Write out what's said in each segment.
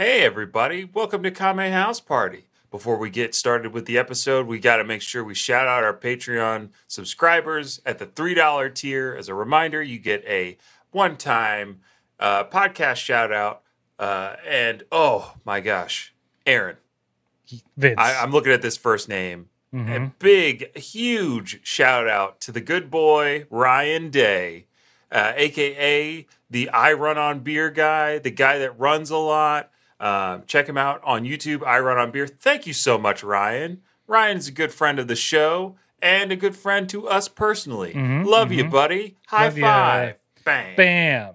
Hey, everybody. Welcome to Kame House Party. Before we get started with the episode, we got to make sure we shout out our Patreon subscribers at the $3 tier. As a reminder, you get a one time uh, podcast shout out. Uh, and oh my gosh, Aaron. Vince. I, I'm looking at this first name. Mhm. A big, huge shout out to the good boy, Ryan Day, uh, aka the I Run on Beer guy, the guy that runs a lot. Um, check him out on YouTube, I Run on Beer. Thank you so much, Ryan. Ryan's a good friend of the show and a good friend to us personally. Mhm, Love you, mhm. buddy. High Love five. Bang. Bam.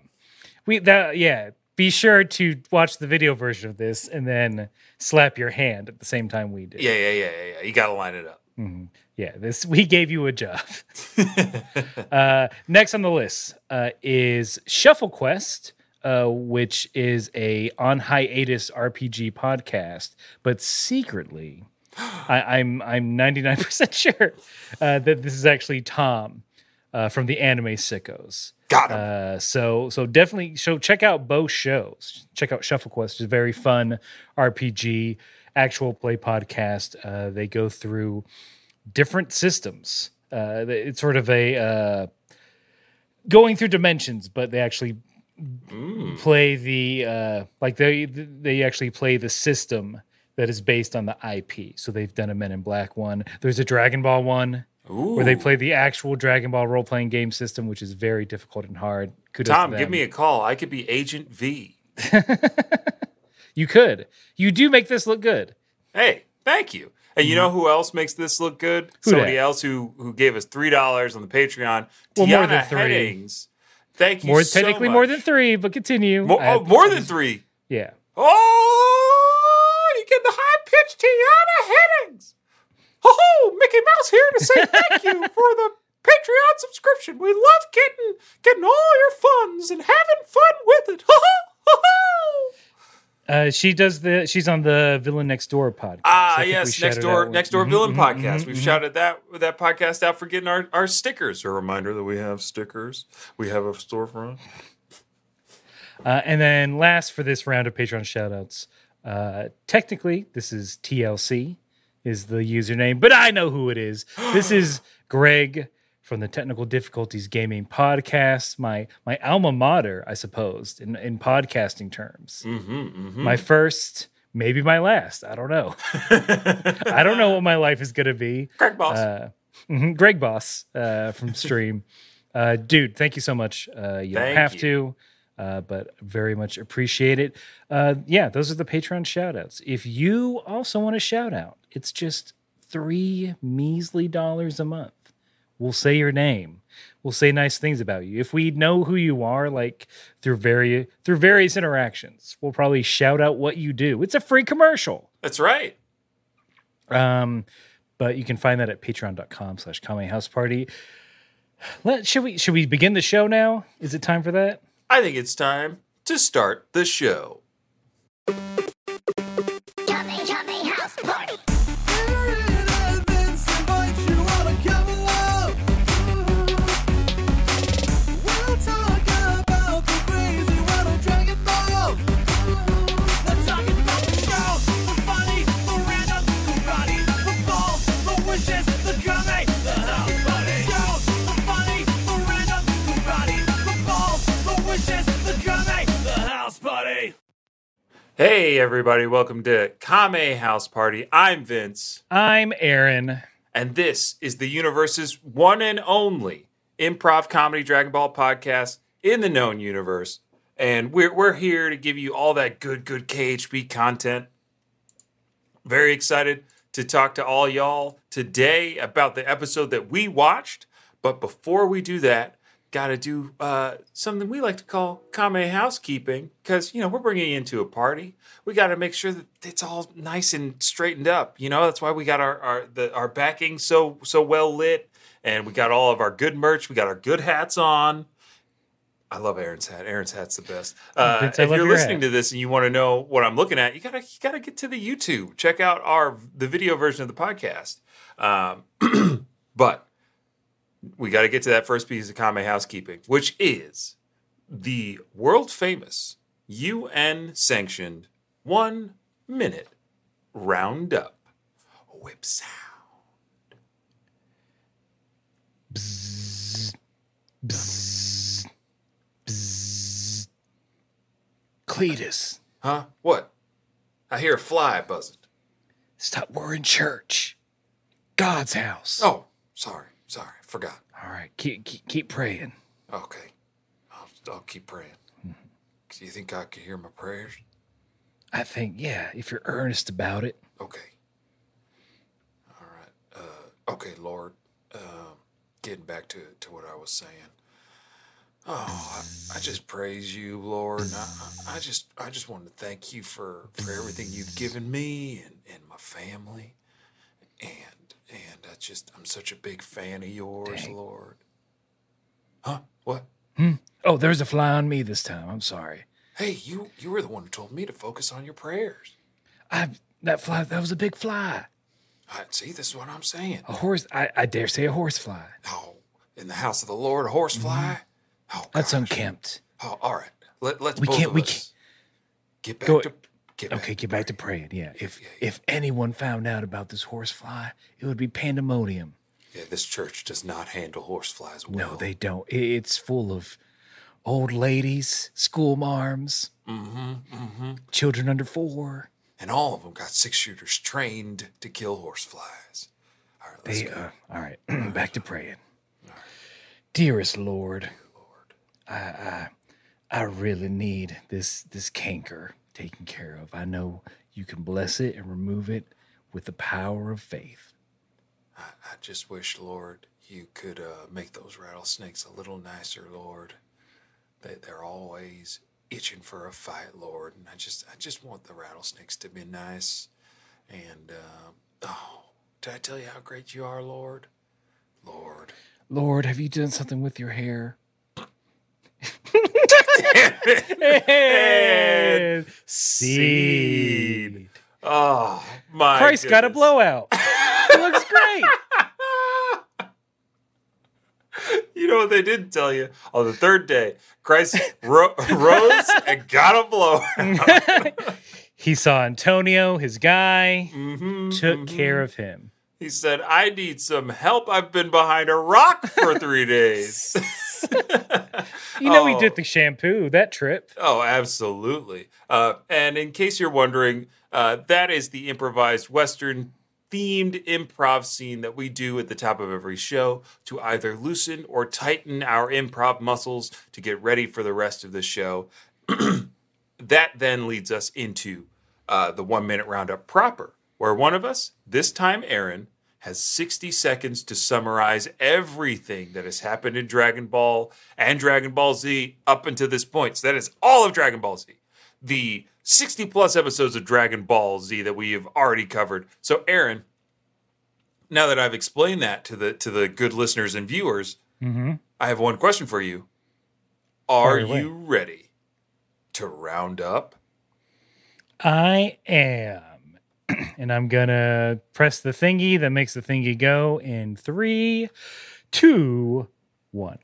We that yeah. Be sure to watch the video version of this and then slap your hand at the same time we did. Yeah, yeah, yeah, yeah. You got to line it up. Mhm. Yeah. This we gave you a job. uh, next on the list uh, is Shuffle Quest, uh, which is a on hiatus RPG podcast, but secretly, I, I'm I'm 99 percent sure uh, that this is actually Tom uh, from the Anime Sickos. got him. Uh, so so definitely so check out both shows. Check out Shuffle Quest, it's a very fun RPG actual play podcast. Uh, they go through different systems. Uh, it's sort of a uh, going through dimensions, but they actually Mm. play the uh, like they they actually play the system that is based on the IP. So they've done a Men in Black one. There's a Dragon Ball one where they play the actual Dragon Ball role playing game system, which is very difficult and hard. Kudos Tom, to give me a call. I could be Agent V. You could. You do make this look good. Hey, thank you. And you know who else makes this look good? Mm-hmm. Who Somebody dat? else who who gave us three dollars on the Patreon. Well, Tiana more than three. Headings. Thank you. More so technically much. more than three, but continue. More, oh, more than three. Yeah. Oh, you get the high pitched Tiana Headings. Ho ho! Mickey Mouse here to say thank you for the Patreon subscription. We love getting getting all your funds and having fun with it. Ho ho! Ho ho! Uh, she does the. She's on the Villain Next Door podcast. Ah, I think we yes, next door, next door Mhm, villain mhm, podcast. mhm, We've mhm. shouted that that podcast out for getting our our stickers. A reminder that we have stickers. We have a storefront. Uh, and then last for this round of Patreon shoutouts, uh, technically this is TLC is the username, but I know who it is. This is Greg from the Technical Difficulties Gaming Podcast, my my alma mater, I suppose, in in podcasting terms. Mm-hmm, mm-hmm. My first, maybe my last. I don't know. I don't know what my life is gonna be. Greg Boss. Uh, mhm, Greg Boss uh, from Stream. uh, dude, thank you so much. Uh, you Thank don't have you. to, uh, but very much appreciate it. Uh, yeah, those are the Patreon shout outs. If you also want a shout out, it's just three measly dollars a month. We'll say your name. We'll say nice things about you. If we know who you are, like through various through various interactions, we'll probably shout out what you do. It's a free commercial. That's right. Um, but you can find that at patreon.com slash comedy house party. Let should we should we begin the show now? Is it time for that? I think it's time to start the show. Hey, everybody, welcome to Kame House Party. I'm Vince, I'm Aaron. and this is the universe's one and only improv comedy Dragon Ball podcast in the known universe. And we're, we're here to give you all that good, good KHP content. Very excited to talk to all y'all today about the episode that we watched. But before we do that, got to do uh, something we like to call Kame housekeeping because, you know, we're bringing you into a party. We got to make sure that it's all nice and straightened up. You know, that's why we got our, our, the, our backing so, so well lit and we got all of our good merch. We got our good hats on. I love Aaron's hat. Aaron's hat's the best. Uh, if you're your listening hat. to this and you want to know what I'm looking at, you gotta you gotta get to the YouTube. Check out our the video version of the podcast. Um, but we got to get to that first piece of Kame housekeeping, which is the world famous UN sanctioned one minute roundup whip sound. Bzzz, bzzz. Cletus, Huh? What? I hear a fly buzzing. stop. We're in church. God's house. Oh, sorry, sorry, forgot. All right. Keep, keep, keep praying. Okay, I'll, I'll keep praying. Do you think I can hear my prayers? I think, yeah, if you're earnest about it. Okay. All right. Uh, okay, Lord. Um, getting back to, to what I was saying. Oh, I, I just praise you, Lord. And I I just I just want to thank you for, for everything you've given me and, and my family. And and I just I'm such a big fan of yours, Dang. Lord. Huh? What? Hmm? Oh, there's a fly on me this time. I'm sorry. Hey, you you were the one who told me to focus on your prayers. I that fly that was a big fly. I, see, this is what I'm saying. A horse. I, I dare say a horse fly. Oh, in the house of the Lord, a horsefly. Oh, Mm-hmm. That's gosh. unkempt. Oh, all right. Let, let's We both can't- we us can't- get back Go- to get back Okay, to get back to praying. Yeah. If Yeah, yeah. if anyone found out about this horse fly, it would be pandemonium. Yeah, this church does not handle horseflies well. No, they don't. It's full of old ladies, school marms, Mm-hmm, mm-hmm. children under four. And all of them got six shooters trained to kill horseflies. All right, let's They, go. uh, all right, back to praying. Dearest Lord, Lord. I, I, I really need this this canker taken care of. I know you can bless it and remove it with the power of faith. I, I just wish, Lord, you could uh, make those rattlesnakes a little nicer, Lord. They, they're always itching for a fight, Lord, and I just I just want the rattlesnakes to be nice. And uh, oh, did I tell you how great you are, Lord? Lord. Lord, have you done something with your hair? And Seed. Oh my! Christ got a blowout. it looks great. You know what they didn't tell you? On the third day, Christ ro- rose and got a blow. he saw Antonio, his guy, Mhm, took mhm. care of him. He said, "I need some help. I've been behind a rock for three days." You know, he Oh. did the shampoo that trip. Oh, absolutely. Uh, and in case you're wondering, uh, that is the improvised Western themed improv scene that we do at the top of every show to either loosen or tighten our improv muscles to get ready for the rest of the show. that then leads us into uh, the one minute roundup proper, where one of us, this time Aaron, has 60 seconds to summarize everything that has happened in Dragon Ball and Dragon Ball Z up until this point. So that is all of Dragon Ball Z. The 60 plus episodes of Dragon Ball Z that we have already covered. So Aaron, now that I've explained that to the to the good listeners and viewers, Mm-hmm. I have one question for you. Are you ready to round up? I am. and I'm to press the thingy that makes the thingy go in three, two, one.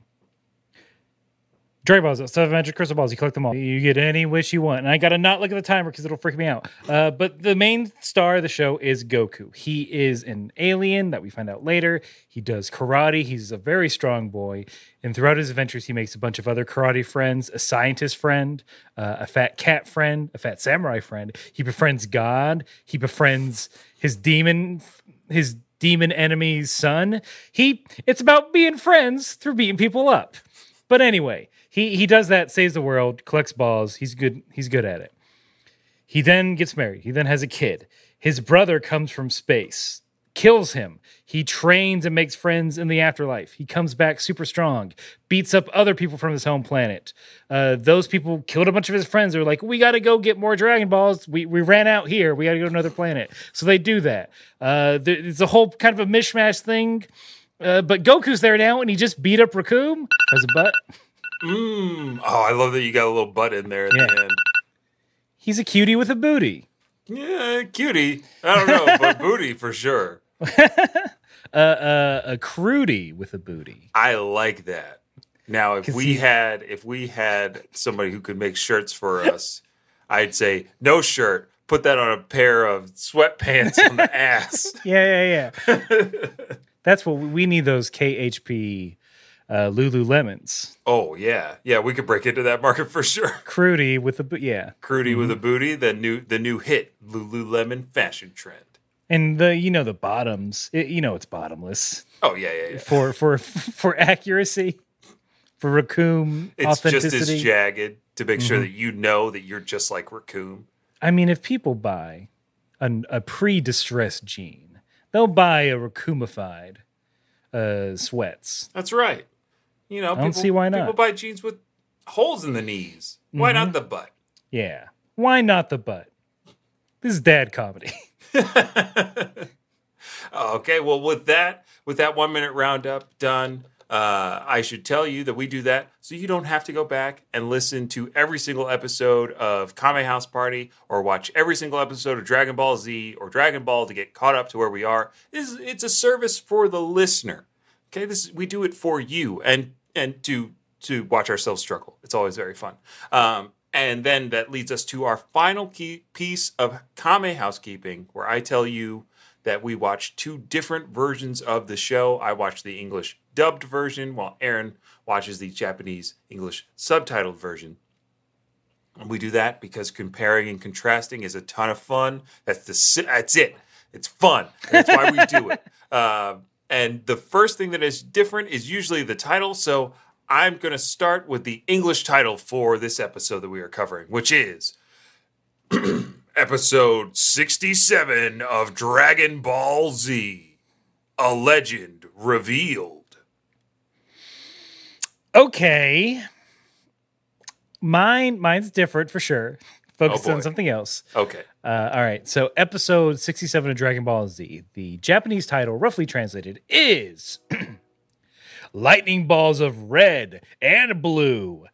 Dragon Balls, seven magic crystal balls. You collect them all. You get any wish you want. And I got to not look at the timer because it'll freak me out. Uh, but the main star of the show is Goku. He is an alien that we find out later. He does karate. He's a very strong boy. And throughout his adventures, he makes a bunch of other karate friends, a scientist friend, uh, a fat cat friend, a fat samurai friend. He befriends God. He befriends his demon, his demon enemy's son. He it's about being friends through beating people up. But anyway, he he does that, saves the world, collects balls. He's good. He's good at it. He then gets married. He then has a kid. His brother comes from space, kills him. He trains and makes friends in the afterlife. He comes back super strong, beats up other people from his home planet. Uh, those people killed a bunch of his friends. They're like, we got to go get more Dragon Balls. We, we ran out here. We got to go to another planet. So they do that. Uh, there- it's a whole kind of a mishmash thing. Uh, but Goku's there now, and he just beat up Recoome. Has a butt. Mm. Oh, I love that you got a little butt in there at Yeah. the end. He's a cutie with a booty. Yeah, cutie. I don't know, but booty for sure. Uh, uh, a crudy with a booty. I like that. Now, if we he- had if we had somebody who could make shirts for us, I'd say no shirt, put that on a pair of sweatpants on the ass. Yeah, yeah, yeah. That's what we need. Those KHP uh, Lululemons. Oh yeah, yeah. We could break into that market for sure. Crudy with the bo- yeah, Crudy with a booty, the new the new hit Lululemon fashion trend. and the you know the bottoms. It, you know it's bottomless Oh yeah, yeah, yeah. for for for accuracy, for recoome It's authenticity. just as jagged to make sure that you know that you're just like Recoome. I mean, if people buy an, a pre-distressed jean, they'll buy a raccoonified uh, sweats. That's right. You know, I don't see why not. People buy jeans with holes in the knees. Why not the butt? Yeah, why not the butt? This is dad comedy. Okay, well, with that, with that one minute roundup done, uh, I should tell you that we do that so you don't have to go back and listen to every single episode of Kame House Party or watch every single episode of Dragon Ball Z or Dragon Ball to get caught up to where we are. This is, it's a service for the listener. Okay, this we do it for you and and to to watch ourselves struggle. It's always very fun. Um, and then that leads us to our final key piece of Kame housekeeping, where I tell you that we watch two different versions of the show. I watch the English dubbed version, while Aaron watches the Japanese English subtitled version. And we do that because comparing and contrasting is a ton of fun. That's the that's it. It's fun. That's why we do it. Um, and the first thing that is different is usually the title. So I'm going to start with the English title for this episode that we are covering, which is episode 67 of Dragon Ball Z A Legend Revealed. Okay, mine mine's different for sure. Focus Oh, on something else. Okay. Uh, all right, so episode sixty-seven of Dragon Ball Z. The Japanese title, roughly translated, is "Lightning Balls of Red and Blue."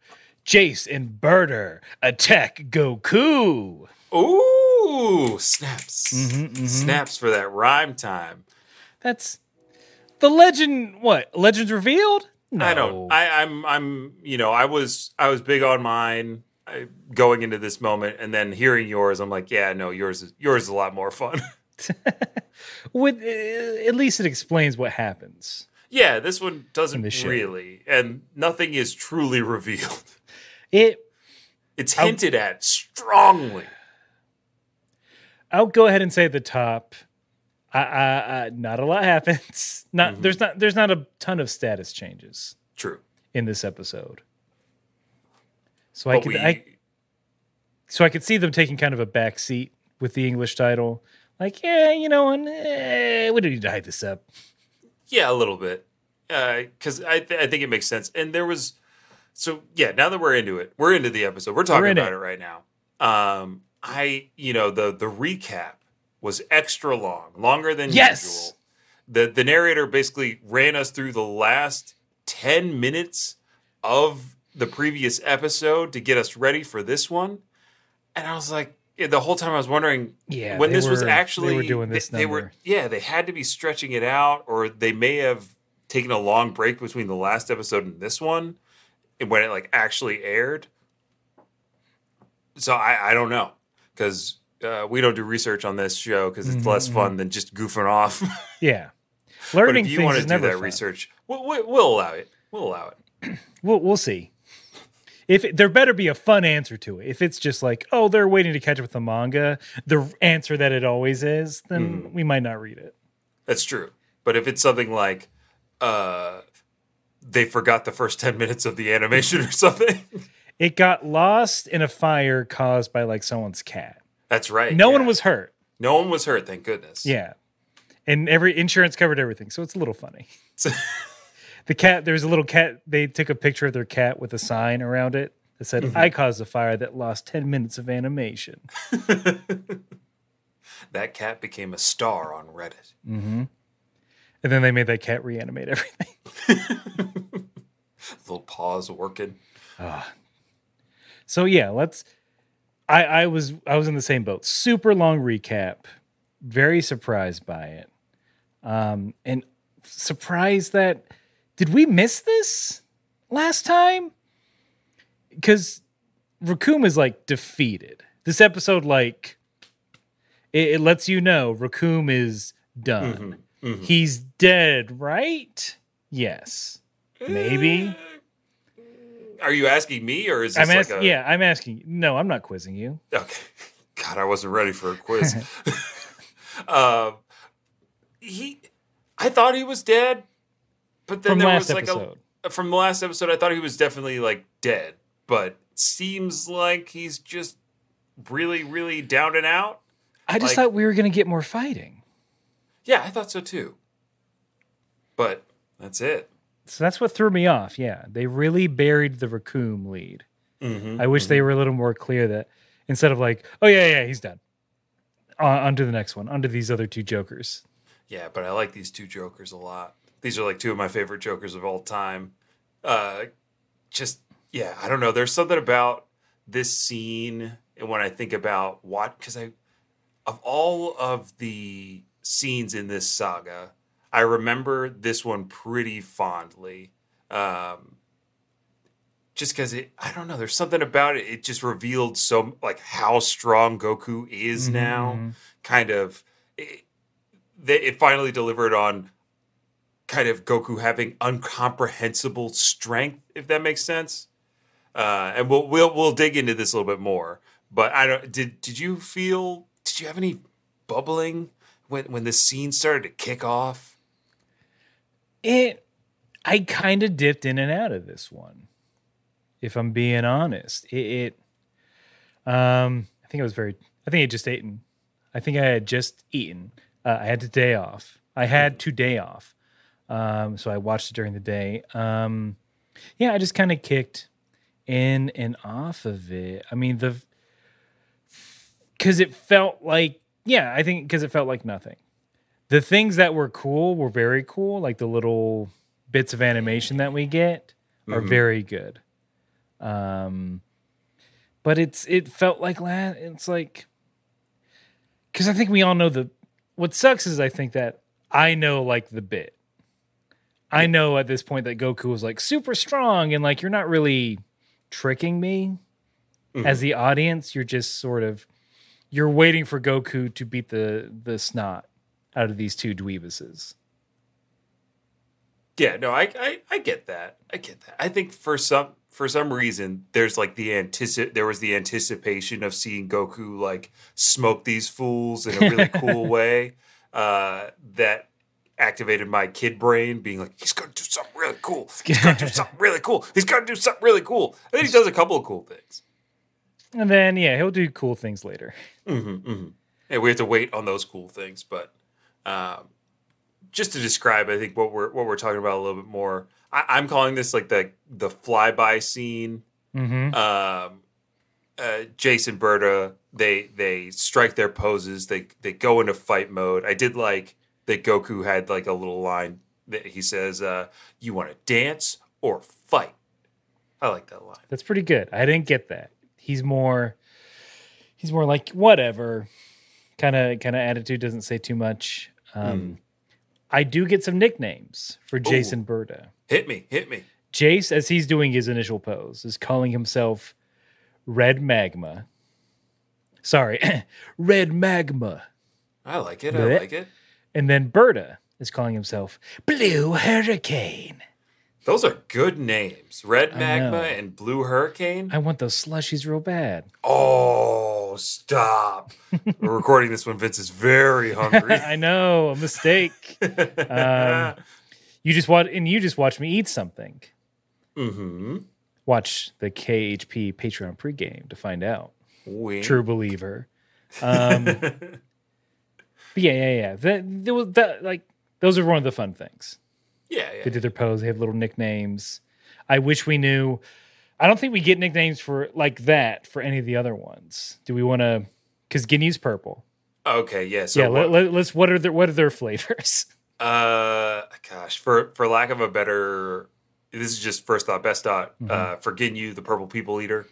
Jeice and Burter attack Goku. Ooh, snaps. Mm-hmm, Snaps for that rhyme time. That's the legend. What legends revealed? No. I don't. I, I'm. I'm. You know. I was. I was big on mine going into this moment, and then hearing yours, I'm like, yeah, no, yours is yours is a lot more fun. With, uh, at least it explains what happens. yeah, this one doesn't really, and nothing is truly revealed. It. It's hinted at strongly. I'll go ahead and say at the top. I, I, I, not a lot happens. Not Mm-hmm. there's not there's not a ton of status changes True, in this episode. So I but could we. I, so I could see them taking kind of a back seat with the English title. Like, yeah, you know, and eh, we don't need to hype this up. Yeah, a little bit, because I th- I think it makes sense. And there was, so yeah. Now that we're into it, we're into the episode. We're talking We're about it. it. right now. Um, I you know the the recap was extra long, longer than Yes! usual. The the narrator basically ran us through the last ten minutes of the previous episode to get us ready for this one, and I was like. yeah, The whole time I was wondering Yeah, when they this was were- they actually were doing this they, they were yeah they had to be stretching it out or they may have taken a long break between the last episode and this one and when it like actually aired so i i don't know because uh, we don't do research on this show because it's less fun than just goofing off Yeah, learning. but if you want to do that fun. research we'll, we'll, we'll allow it we'll allow it We'll we'll see. If it- there better be a fun answer to it. If it's just like, oh, they're waiting to catch up with the manga, the answer that it always is, then Hmm. we might not read it. that's true but if it's something like uh they forgot the first 10 minutes of the animation or something It got lost in a fire caused by like someone's cat. that's right No yeah. one was hurt. no one was hurt thank goodness Yeah. And every insurance covered everything. So it's a little funny. The cat, there's a little cat. They took a picture of their cat with a sign around it that said, Mm-hmm. I caused a fire that lost 10 minutes of animation. that cat became a star on Reddit. And then they made that cat reanimate everything. Little paws working. So yeah, let's. I I was I was in the same boat. Super long recap. Very surprised by it, um, and surprised that did we miss this last time? Because Recoome is like defeated. This episode like it, it lets you know Recoome is done. Mhm. He's dead, right? Yes. Maybe. Are you asking me or is this I'm like a Yeah, I'm asking. No, I'm not quizzing you. Okay. God, I wasn't ready for a quiz. um, he, I thought he was dead, but then From there was like episode. a from the last episode. I thought he was definitely like dead, but seems like he's just really, really down and out. I just like- thought we were going to get more fighting. Yeah, I thought so too. But that's it. So that's what threw me off. Yeah, they really buried the Recoome lead. Mm-hmm. I wish they were a little more clear that instead of like, oh yeah, yeah, he's done. Uh, on to the next one. On to these other two Jokers. Yeah, but I like these two Jokers a lot. These are like two of my favorite Jokers of all time. Uh, just yeah, I don't know. There's something about this scene, and when I think about what, because I, of all of the scenes in this saga, I remember this one pretty fondly. Um, just because it, I don't know. There's something about it. It just revealed so like how strong Goku is Mhm, now. mhm. Kind of, it, they, it finally delivered on kind of Goku having uncomprehensible strength, if that makes sense. Uh, and we'll we'll we'll dig into this a little bit more. But I don't. Did did you feel? Did you have any bubbling when when the scene started to kick off? It, I kind of dipped in and out of this one, if I'm being honest. It, it, um, I think I was very. I think I just eaten. I think I had just eaten. Uh, I had the day off. I had today off, um, so I watched it during the day. Um, yeah, I just kind of kicked in and off of it. I mean the because it felt like yeah, I think because it felt like nothing the things that were cool were very cool like the little bits of animation that we get are Mhm. very good um but it's it felt like la- it's like because i think we all know the what sucks is i think that i know like the bit i know at this point that goku was like super strong and like you're not really tricking me as the audience you're just sort of you're waiting for goku to beat the the snot out of these two dweebuses Yeah, no, I, I I get that. I get that. I think for some for some reason there's like the antici- there was the anticipation of seeing Goku like smoke these fools in a really cool way uh, that activated my kid brain being like he's going to do something really cool. He's going to do something really cool. He's going to do something really cool. And then he does a couple of cool things. and then yeah he'll do cool things later hmm hmm And we have to wait on those cool things, but um, just to describe, I think what we're what we're talking about a little bit more. I, I'm calling this like the the flyby scene. mm-hmm. Um, uh, Jeice and Burter, they they strike their poses. They they go into fight mode. I did like that Goku had like a little line that he says, uh, "You want to dance or fight?" I like that line. that's pretty good i didn't get that he's more he's more like whatever kind of kind of attitude doesn't say too much um i do get some nicknames for jeice and burter Hit me, hit me. jeice as he's doing his initial pose is calling himself red magma sorry red magma I like it. I like it. And then burter is calling himself blue hurricane Those are good names. Red I Magma know. and Blue Hurricane. i want those slushies real bad Oh, stop. We're recording this when Vince is very hungry. i know a mistake um, you just watch and you just watch me eat something mm-hmm. watch the khp patreon pregame to find out Wink. true believer um but yeah yeah yeah that, there was that like those are one of the fun things yeah, they yeah. do their pose they have little nicknames i wish we knew i don't think we get nicknames for like that for any of the other ones do we want to because ginyu's purple Okay, yeah. So, yeah what, let, let's what are their what are their flavors uh, gosh, for for lack of a better, this is just first thought, best thought. Mm-hmm. Uh, for Ginyu, the Purple People Eater.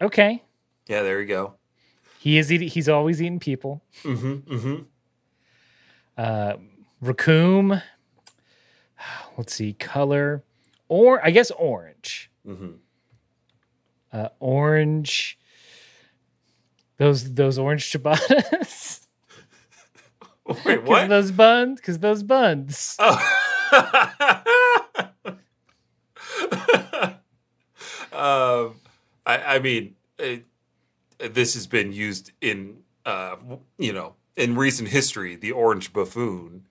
okay Yeah, there you go. He is eating he's always eating people Mm-hmm. Mm-hmm. uh recoome let's see color or i guess orange Mm-hmm. uh orange Those those orange ciabattas. Wait, what? those buns? Because those buns. um, I, I mean, this has been used in, uh, you know, in recent history. The orange buffoon.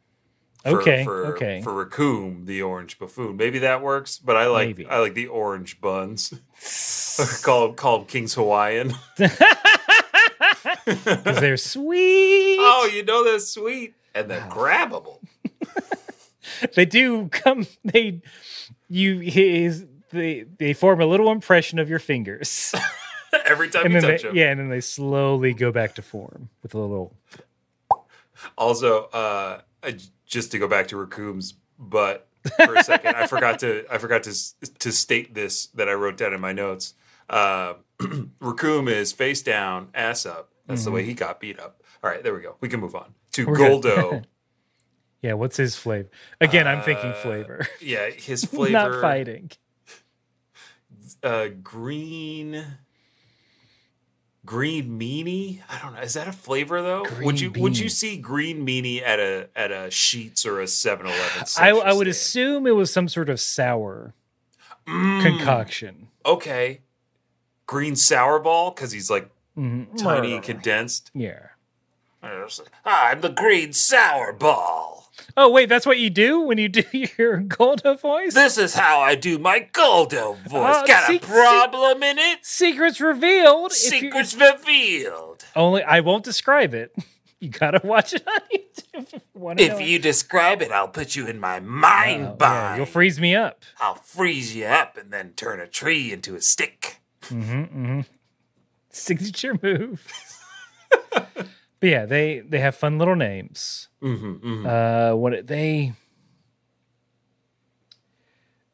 For, Okay, For, okay. For Recoome, the orange buffoon. Maybe that works, but I like Maybe. I like the orange buns. called called King's Hawaiian. Because they're sweet. oh, you know they're sweet and they're grabbable. They do come. They you his they they form a little impression of your fingers, Every time and you touch they, them. yeah, and then they slowly go back to form with a little. Also, uh, just to go back to Recoome's butt for a second, I forgot to I forgot to to state this that I wrote down in my notes. Uh, Recoome is face down, ass up. That's the way he got beat up. All right, there we go. We can move on to Mm-hmm. We're. Guldo. Yeah, what's his flavor? Again, I'm thinking Uh, flavor, yeah, his flavor. not fighting. Uh, green. Green meanie? I don't know. Is that a flavor though? would you Green would you see green meanie at a at a Sheets or a 7-Eleven? I, I would assume it was some sort of sour Mm, concoction. okay. Green sour ball because he's like Mhm. tiny and condensed. Yeah. I'm the green sour ball. Oh wait, that's what you do when you do your Guldo voice. This is how I do my Guldo voice. Uh, Got see- a problem in it? Secrets revealed. Secrets revealed. only I won't describe it. You gotta watch it on YouTube. If you, If you describe it, I'll put you in my mind Oh, yeah, you'll freeze me up. I'll freeze you up and then turn a tree into a stick. Mm-hmm, mm-hmm. Signature move. but yeah, they they have fun little names. Mm-hmm, Uh, what they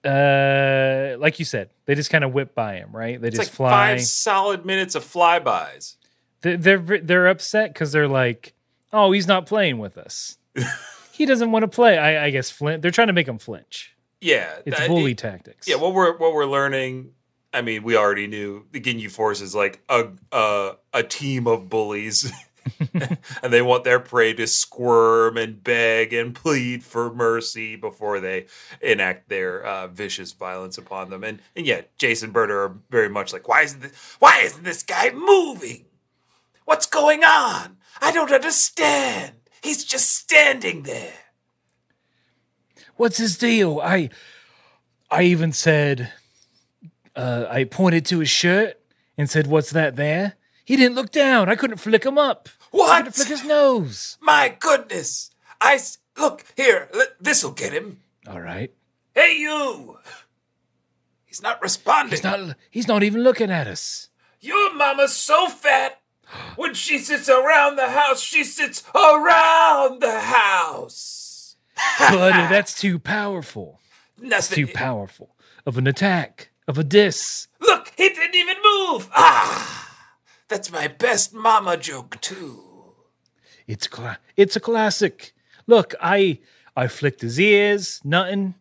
uh like you said, they just kind of whip by him, right? They It's just like fly. five solid minutes of flybys. They're they're, they're upset because they're like, oh, he's not playing with us. he doesn't want to play. I, I guess Flint. They're trying to make him flinch. Yeah, It's that- bully it- tactics. Yeah, what we're what we're learning. I mean, we already knew the Ginyu Force is like a a, a team of bullies, and they want their prey to squirm and beg and plead for mercy before they enact their uh, vicious violence upon them. And and yeah, Jeice and Burter are very much like, why isn't this, why isn't this guy moving? What's going on? I don't understand. He's just standing there. What's his deal? I I even said uh, I pointed to his shirt and said, "What's that there?" He didn't look down. I couldn't flick him up. What? I flick his nose. My goodness! I s- look here. This'll get him. All right. Hey, you! He's not responding. He's not he's not even looking at us. Your mama's so fat. When she sits around the house, she sits around the house. But that's too powerful. Nothing. Too powerful of an attack, of a diss. Look, he didn't even move. Ah, that's my best mama joke too. It's cla- it's a classic. Look, I I flicked his ears, nothing.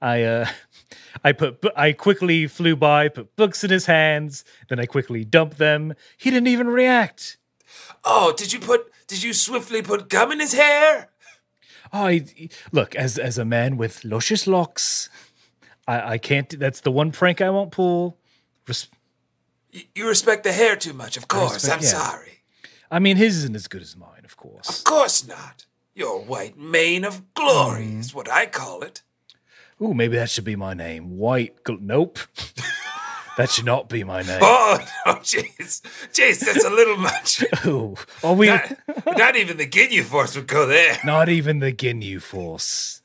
I uh I put I quickly flew by, put books in his hands, then I quickly dumped them. He didn't even react. Oh, did you put? Did you swiftly put gum in his hair? I look as as a man with luscious locks. I I can't. That's the one prank I won't pull. Res- You respect the hair too much, of course. respect- I'm yeah. sorry. I mean, his isn't as good as mine, of course. Of course not. Your white mane of glory Mm. is what I call it. Ooh, maybe that should be my name. White. Gl- nope. that should not be my name. Oh no, jeez, jeez, that's a little much. Ooh, are we? Not, not even the Ginyu Force would go there. Not even the Ginyu Force.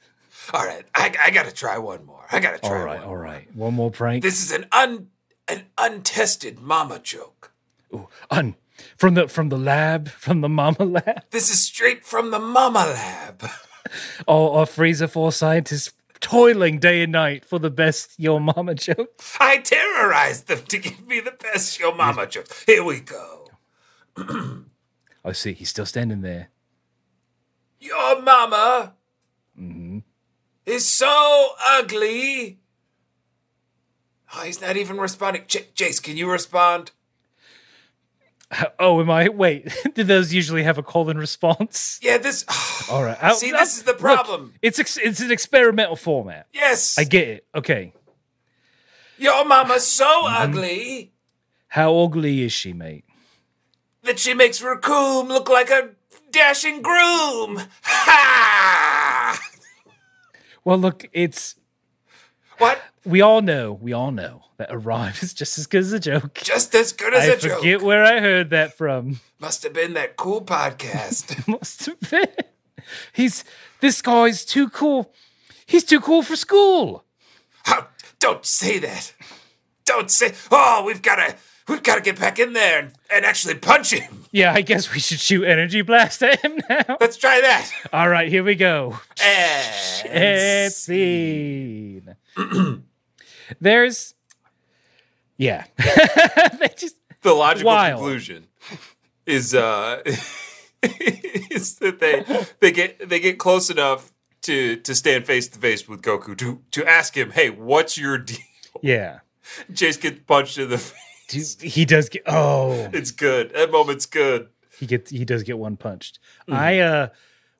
All right, I, I got to try one more. I got to try All right, one. all right. One more prank. This is an un an untested mama joke. Ooh, un from the from the lab, from the mama lab. This is straight from the mama lab. All our Frieza Force scientists toiling day and night for the best your mama joke. I terrorized them to give me the best your mama jokes. Here we go. I see. He's still standing there. Your mama Mm-hmm. is so ugly. Oh, he's not even responding. J- Jeice, can you respond? Oh, am I? Wait, do those usually have a colon response? Yeah, this. Oh, All right. I- See, I- this is the look, problem. it's ex- it's an experimental format. yes. I get it. Okay. Your mama's so Mm-hmm. ugly How ugly is she, mate? that she makes Recoome look like a dashing groom. Ha! Well, look, it's What? We all know, we all know that a rhyme is just as good as a joke. Just as good as I a joke. I forget where I heard that from. Must have been that cool podcast. Must have been. He's this guy's too cool. He's too cool for school. How, don't say that. Don't say. Oh, we've got to. We've got to get back in there and, and actually punch him. Yeah, I guess we should shoot energy blast at him now. Let's try that. All right, here we go. And It's scene. There's, yeah, just the logical Wild. conclusion is uh is that they they get they get close enough to to stand face to face with Goku to to ask him, "Hey, what's your deal?" yeah. Chase gets punched in the face. Dude, he does get. Oh, It's good. That moment's good. he gets. He does get one punched. Mm-hmm. I uh,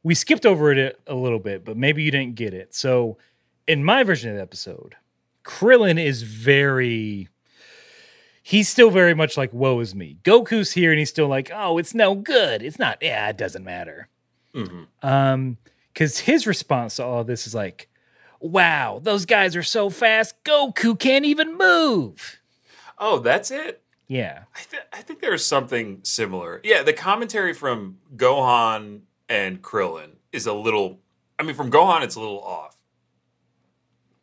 we skipped over it a little bit, but maybe you didn't get it. So, in my version of the episode, Krillin is very. He's still very much like, woe is me. Goku's here and he's still like, oh, it's no good. It's not, yeah, it doesn't matter. Mhm. Um, because his response to all this is like, wow, those guys are so fast, Goku can't even move. Oh, that's it. Yeah. I, th- I think there's something similar. Yeah, the commentary from Gohan and Krillin is a little. I mean, from Gohan, it's a little off.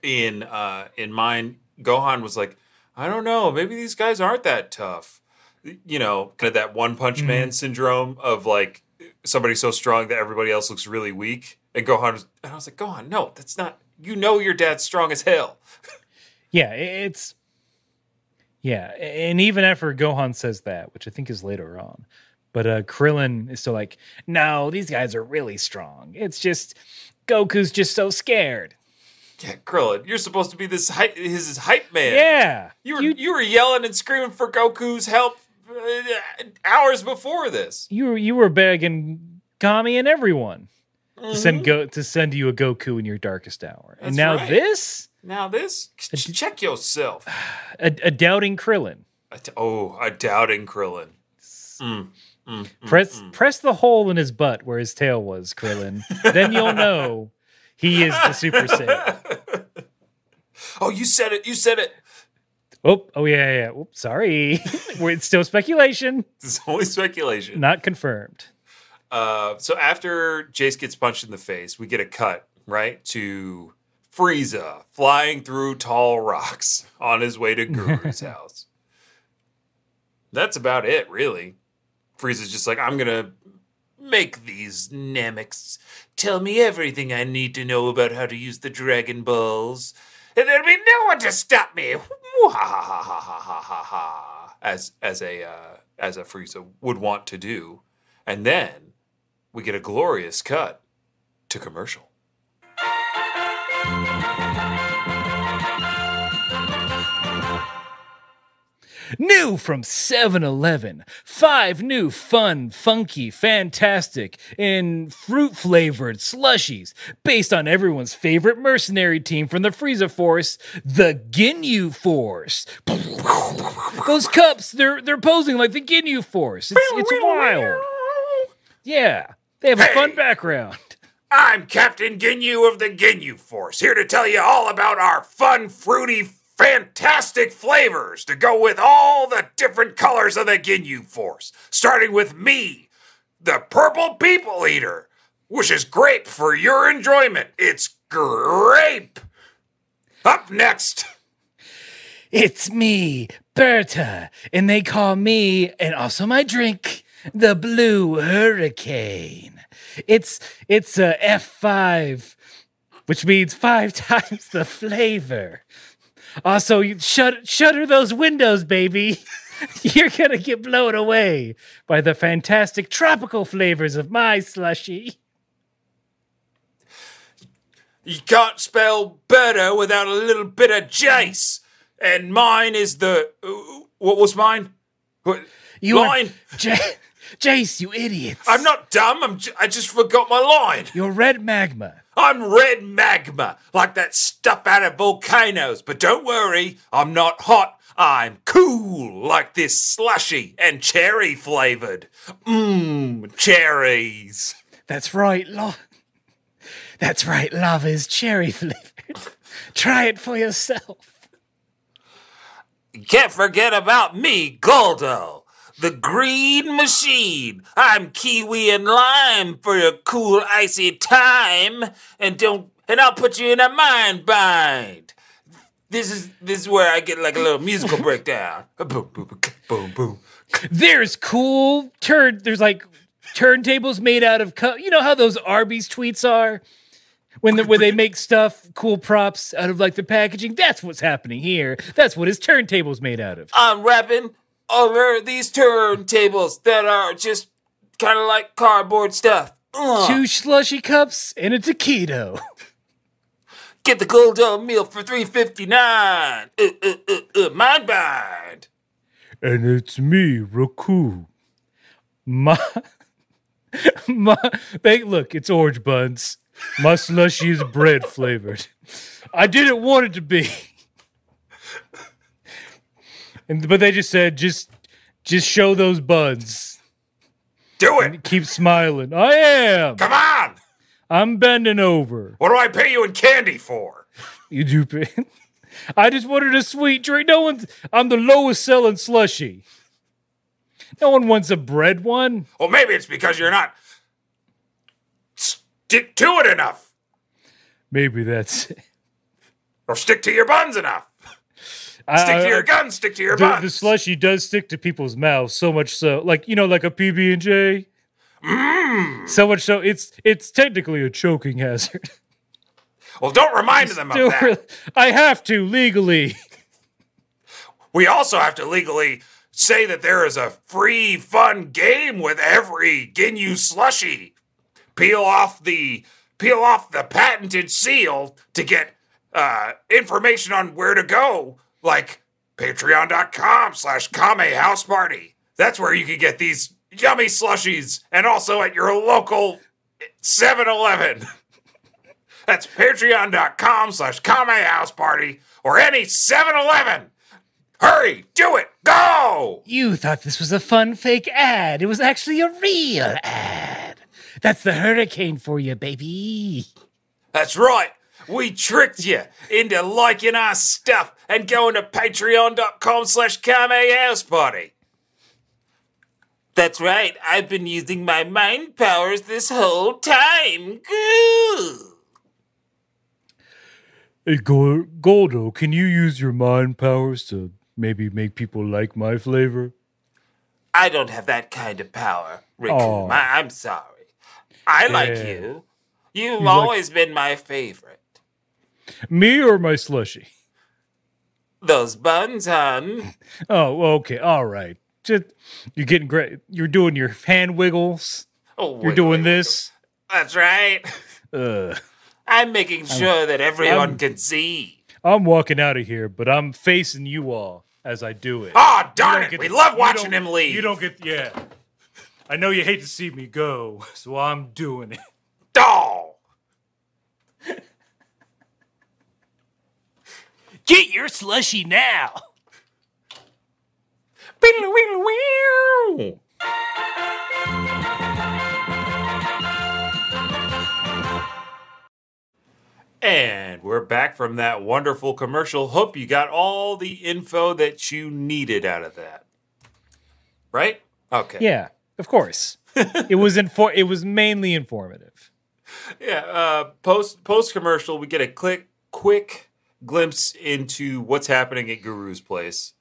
In uh, in mine, Gohan was like, I don't know, maybe these guys aren't that tough. You know, kind of that one punch man syndrome of like somebody so strong that everybody else looks really weak. And Gohan was, and I was like, Gohan, no, that's not. You know, your dad's strong as hell. Yeah, it's yeah, and even after Gohan says that, which I think is later on, but uh Krillin is still like, no, these guys are really strong. It's just Goku's just so scared. Yeah, Krillin, you're supposed to be this hype, his, hype man. Yeah, You were you, were yelling and screaming for Goku's help uh, hours before this. you were you were begging Kami and everyone to send Mhm. go to send you a Goku in your darkest hour, and now right. this Now this, ch- check yourself. a, a doubting Krillin. A t- oh, a doubting Krillin. Mm, mm, mm, Press mm. press the hole in his butt where his tail was, Krillin. then you'll know he is the Super Saiyan. oh, you said it. You said it. Oh, oh yeah, yeah. Oops, sorry. It's still speculation, It's only speculation. not confirmed. Uh, so after Jeice gets punched in the face, we get a cut right to Frieza flying through tall rocks on his way to Guru's house. That's about it, really. Frieza's just like, I'm gonna make these Nameks tell me everything I need to know about how to use the Dragon Balls, and there'll be no one to stop me. As as a uh, as a Frieza would want to do, and then we get a glorious cut to commercial. New from 7 Eleven. Five new fun, funky, fantastic, and fruit flavored slushies based on everyone's favorite mercenary team from the Frieza Force, the Ginyu Force. Those cups, they're they're posing like the Ginyu Force. It's, it's wild. Yeah. They have a fun Hey. background. I'm Captain Ginyu of the Ginyu Force, here to tell you all about our fun, fruity, fantastic flavors to go with all the different colors of the Ginyu Force. Starting with me, the Purple People Eater, which is grape for your enjoyment. It's grape. Up next, It's me, Burter, and they call me, and also my drink, the Blue Hurricane. It's it's a F5, which means five times the flavor. Also, you shut shutter those windows, baby. You're gonna get blown away by the fantastic tropical flavors of my slushy. you can't spell better without a little bit of Jeice. And mine is the. uh, What was mine? What- You are- J- Jeice, you idiots. I'm not dumb. I'm j- I just forgot my line. You're red magma. I'm red magma, like that stuff out of volcanoes. But don't worry, I'm not hot. I'm cool, like this slushy and cherry flavored. Mmm, cherries. That's right, love. That's right, love is cherry flavored. Try it for yourself. Can't forget about me, Guldo, the green machine. I'm kiwi and lime for a cool icy time, and don't and I'll put you in a mind bind. This is this is where I get like a little musical breakdown. Boom, boom, boom, boom, boom. There's cool turn. There's like turntables made out of. Co- you know how those Arby's tweets are when the, when they make stuff, cool props out of like the packaging. That's what's happening here. That's what his turntable's made out of. I'm rapping over these turntables that are just kind of like cardboard stuff. Ugh. Two slushy cups and a taquito. Get the Guldo meal for three fifty nine. Uh, uh, uh, uh, mind bind. And it's me, Raku. My, my, they, look, it's orange buns. My slushy is bread flavored. I didn't want it to be. And, but they just said, just, just show those buds. Do it. Keep smiling. I am. Come on. I'm bending over. What do I pay you in candy for? You do. pay- I just wanted a sweet drink. No one's. I'm the lowest selling slushy. No one wants a bread one. Well, maybe it's because you're not stick to it enough, Maybe that's. it. or stick to your buns enough. Stick I- to your guns. Stick to your the, buns. the slushy does stick to people's mouths so much so, like you know, like a PB and J. Mm. So much so, it's it's technically a choking hazard. Well, don't remind them of that. really- I have to legally. We also have to legally say that there is a free, fun game with every Ginyu slushy. Peel off the peel off the patented seal to get uh, information on where to go, like patreon.com slash Kame House Party. That's where you can get these yummy slushies and also at your local 7-Eleven. That's patreon.com slash Kame House Party or any 7-Eleven. Hurry, do it, go! You thought this was a fun fake ad. It was actually a real ad. That's the hurricane for you, baby. That's right. We tricked you into liking our stuff and going to patreon.com slash Kame House Party. That's right. I've been using my mind powers this whole time. Goo. Hey, Guldo, can you use your mind powers to maybe make people like my flavor? I don't have that kind of power, Riku. I- I'm sorry. I like you. You've You like- always been my favorite. Me or my slushy? Those buns, hon. Oh, okay, all right. Just you're getting great. You're doing your hand wiggles. Oh, You're doing wait. this. That's right. Uh, I'm making sure that everyone I'm- can see. I'm walking out of here, but I'm facing you all as I do it. Oh, darn it. We to- love watching him leave. You don't get, yeah. I know you hate to see me go, so I'm doing it. Oh. Get your slushy now. And we're back from that wonderful commercial. Hope you got all the info that you needed out of that. Right? Okay. Yeah, of course. it was infor- It was mainly informative. Yeah. Uh, post post commercial, we get a quick quick glimpse into what's happening at Guru's place.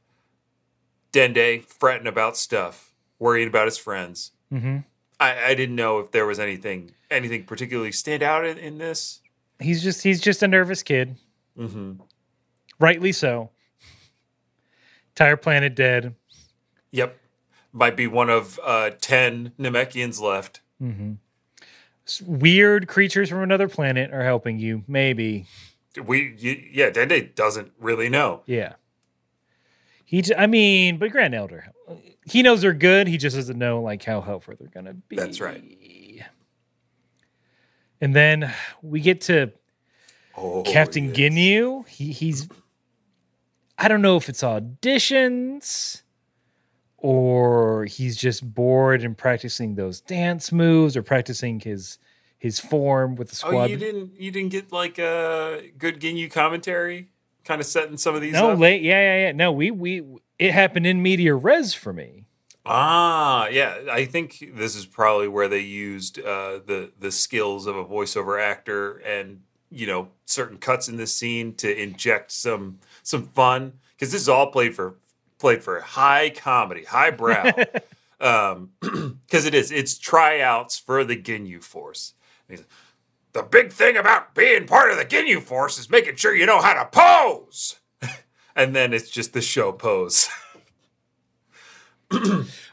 Dende fretting about stuff, worrying about his friends. Mm-hmm. I, I didn't know if there was anything anything particularly stand out in, in this. He's just he's just a nervous kid, Mm-hmm. rightly so. Entire planet dead. Yep. Might be one of uh, 10 Namekians left. Mm-hmm. Weird creatures from another planet are helping you. Maybe. We, y yeah, Dende doesn't really know. Yeah. He, I mean, but Grand Elder, he knows they're good. He just doesn't know like how helpful they're gonna be. That's right. And then we get to Oh, Captain yes. Ginyu. He, he's, I don't know if it's auditions or he's just bored and practicing those dance moves or practicing his his form with the squad. Oh, you didn't you didn't get like a good Ginyu commentary, kind of setting some of these no, up. late. Yeah, yeah, yeah. No, we we it happened in media res for me. Ah, yeah. I think this is probably where they used uh, the the skills of a voiceover actor and you know certain cuts in this scene to inject some some fun because this is all played for played for high comedy, high brow. um, because it is it's tryouts for the Ginyu Force. He's- The big thing about being part of the Ginyu Force is making sure you know how to pose. and then it's just the show pose.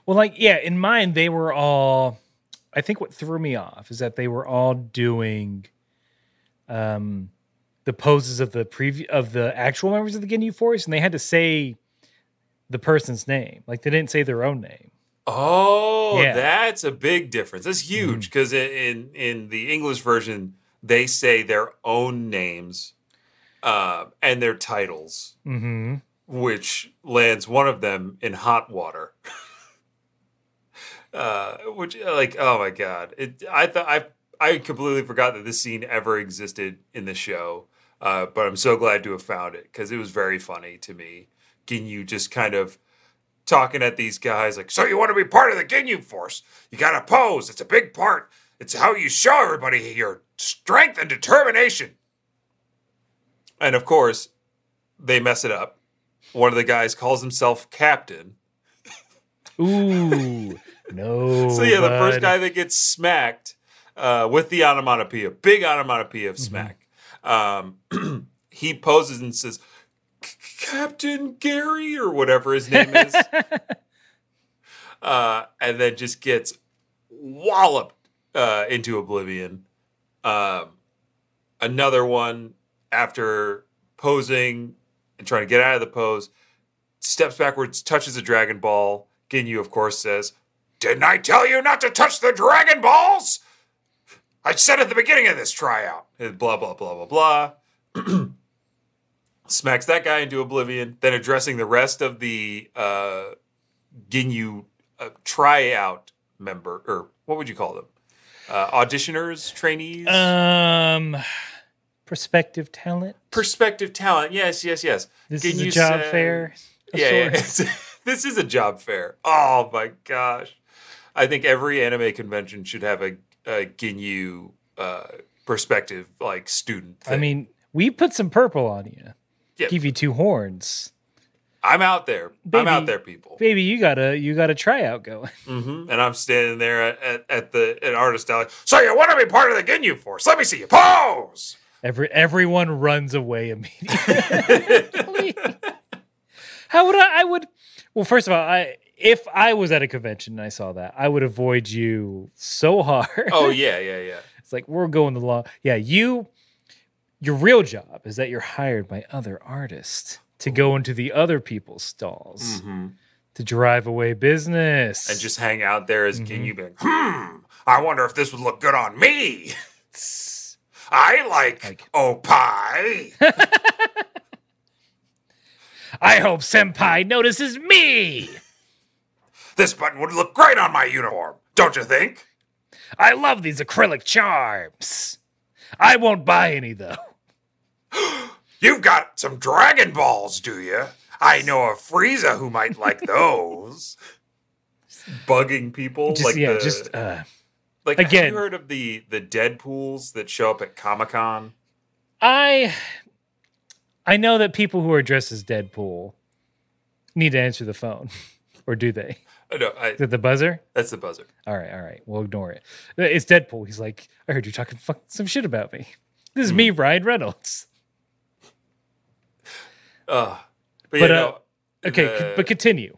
Well, like yeah, in mine they were all. I think what threw me off is that they were all doing, um, the poses of the preview of the actual members of the Ginyu Force, and they had to say the person's name. Like they didn't say their own name. Oh, Yeah. that's a big difference. That's huge because in in the English version they say their own names uh, and their titles, Mm-hmm. which lands one of them in hot water. uh, which like oh my god, it, I thought I I completely forgot that this scene ever existed in the show. Uh, but I'm so glad to have found it because it was very funny to me. Ginyu just kind of talking at these guys like, so you want to be part of the Ginyu Force? You got to pose. It's a big part. It's how you show everybody your strength and determination. And of course, they mess it up. One of the guys calls himself Captain. Ooh, no. So yeah, the first guy that gets smacked uh, with the onomatopoeia, big onomatopoeia of smack, um, he poses and says, "Captain Gary" or whatever his name is, uh, and then just gets walloped uh, into oblivion. Um, another one after posing and trying to get out of the pose, steps backwards, touches a Dragon Ball. Ginyu, of course, says, Didn't I tell you not to touch the Dragon Balls? I said at the beginning of this tryout. And blah, blah, blah, blah, blah. Smacks that guy into oblivion, then addressing the rest of the uh, Ginyu uh, tryout member, or what would you call them? Uh, auditioners, trainees? Um, prospective talent. Perspective talent. Yes, yes, yes. This is a job says- fair. Yeah, yeah. this is a job fair. Oh my gosh. I think every anime convention should have a, a Ginyu uh, perspective like student. I mean, we put some purple on you. Yeah. Give you two horns, I'm out there. I'm out there, people. baby. You gotta you got a tryout going. hmm And I'm standing there at, at, at the at artist alley. So you want to be part of the Ginyu Force? Let me see you pose. Every everyone runs away immediately. How would I? I would. Well, first of all, I if I was at a convention and I saw that, I would avoid you so hard. Oh yeah, yeah, yeah. It's like we're going the law. Yeah, you. Your real job is that you're hired by other artists to go into the other people's stalls hmm to drive away business And just hang out there as Mhm. Ginyu, being, hmm. I wonder if this would look good on me. I like, Like- oh pie. I hope Senpai notices me. This button would look great on my uniform, don't you think? I love these acrylic charms. I won't buy any though. You've got some Dragon Balls, do you? I know a Frieza who might like those. Bugging people, Just like yeah, the, just uh, like Have again. you heard of the the Deadpool's that show up at Comic Con? I I know that people who are dressed as Deadpool need to answer the phone, or do they? Oh, no, I, Is it the buzzer? that's the buzzer. All right, all right, we'll ignore it. It's Deadpool. He's like, I heard you talking fuck some shit about me. This is me, Hmm. Ryan Reynolds. Uh, but, But, you uh, know, Okay, the- but continue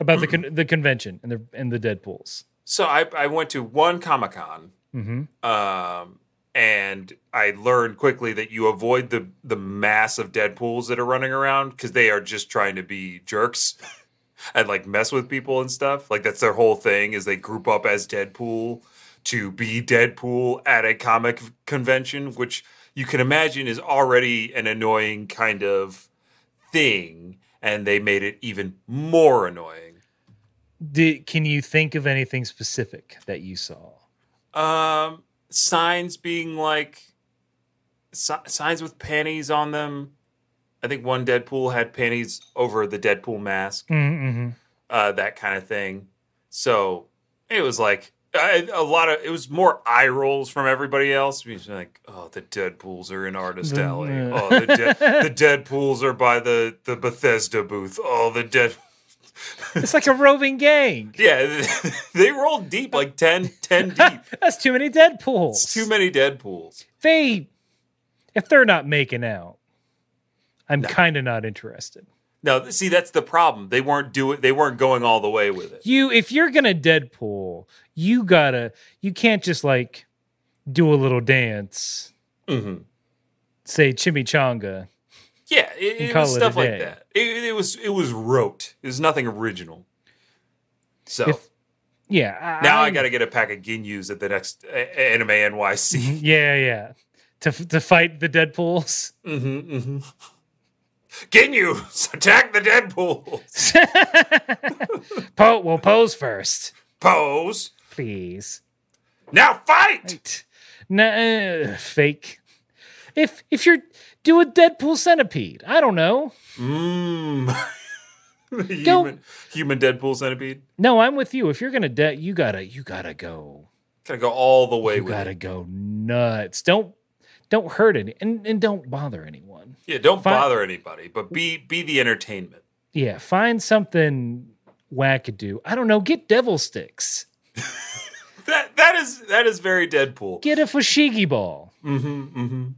about the con- the convention and the and the Deadpools. so I I went to one Comic Con Mm-hmm. um, and I learned quickly that you avoid the the mass of Deadpool's that are running around because they are just trying to be jerks and like mess with people and stuff. Like that's their whole thing is they group up as Deadpool to be Deadpool at a comic convention, which you can imagine is already an annoying kind of thing, and they made it even more annoying. Did, can you think of anything specific that you saw? Um, signs being like si- signs with panties on them. I think one Deadpool had panties over the Deadpool mask, Mm-hmm. uh, that kind of thing. So it was like I, a lot of it was more eye rolls from everybody else. It was like, oh, the Deadpools are in Artist Alley. Oh, the, de- the Deadpools are by the the Bethesda booth. Oh, the Dead. It's like a roving gang. Yeah, they rolled deep, like 10, 10 deep. That's too many Deadpools. It's too many Deadpools. They, if they're not making out, I'm kind of not interested. No, see, that's the problem. They weren't doing. They weren't going all the way with it. You, if you're gonna Deadpool, you gotta, you can't just like do a little dance, Mm-hmm. say chimichanga. Yeah, it, it was stuff like that. It, it was it was rote. It was nothing original. So If- Yeah. now I I'm- got to get a pack of Ginyus at the next Anime NYC. Yeah, yeah. To to fight the Deadpools. mm-hmm, mm-hmm. Ginyus, attack the Deadpool. Po- well, pose first, Pose. please. Now fight. Right. Nah, uh, fake. If if you're do a Deadpool centipede, I don't know. Mmm. Go- human, human Deadpool centipede. No, I'm with you. If you're gonna de- you gotta you gotta go. Gotta go all the way You gotta it. go nuts. Don't don't hurt any and, and don't bother anyone. Yeah, don't Fi- bother anybody, but be be the entertainment. Yeah, find something wackadoo. I don't know. Get devil sticks. That that is that is very Deadpool. Get a fushigi ball. Mm-hmm,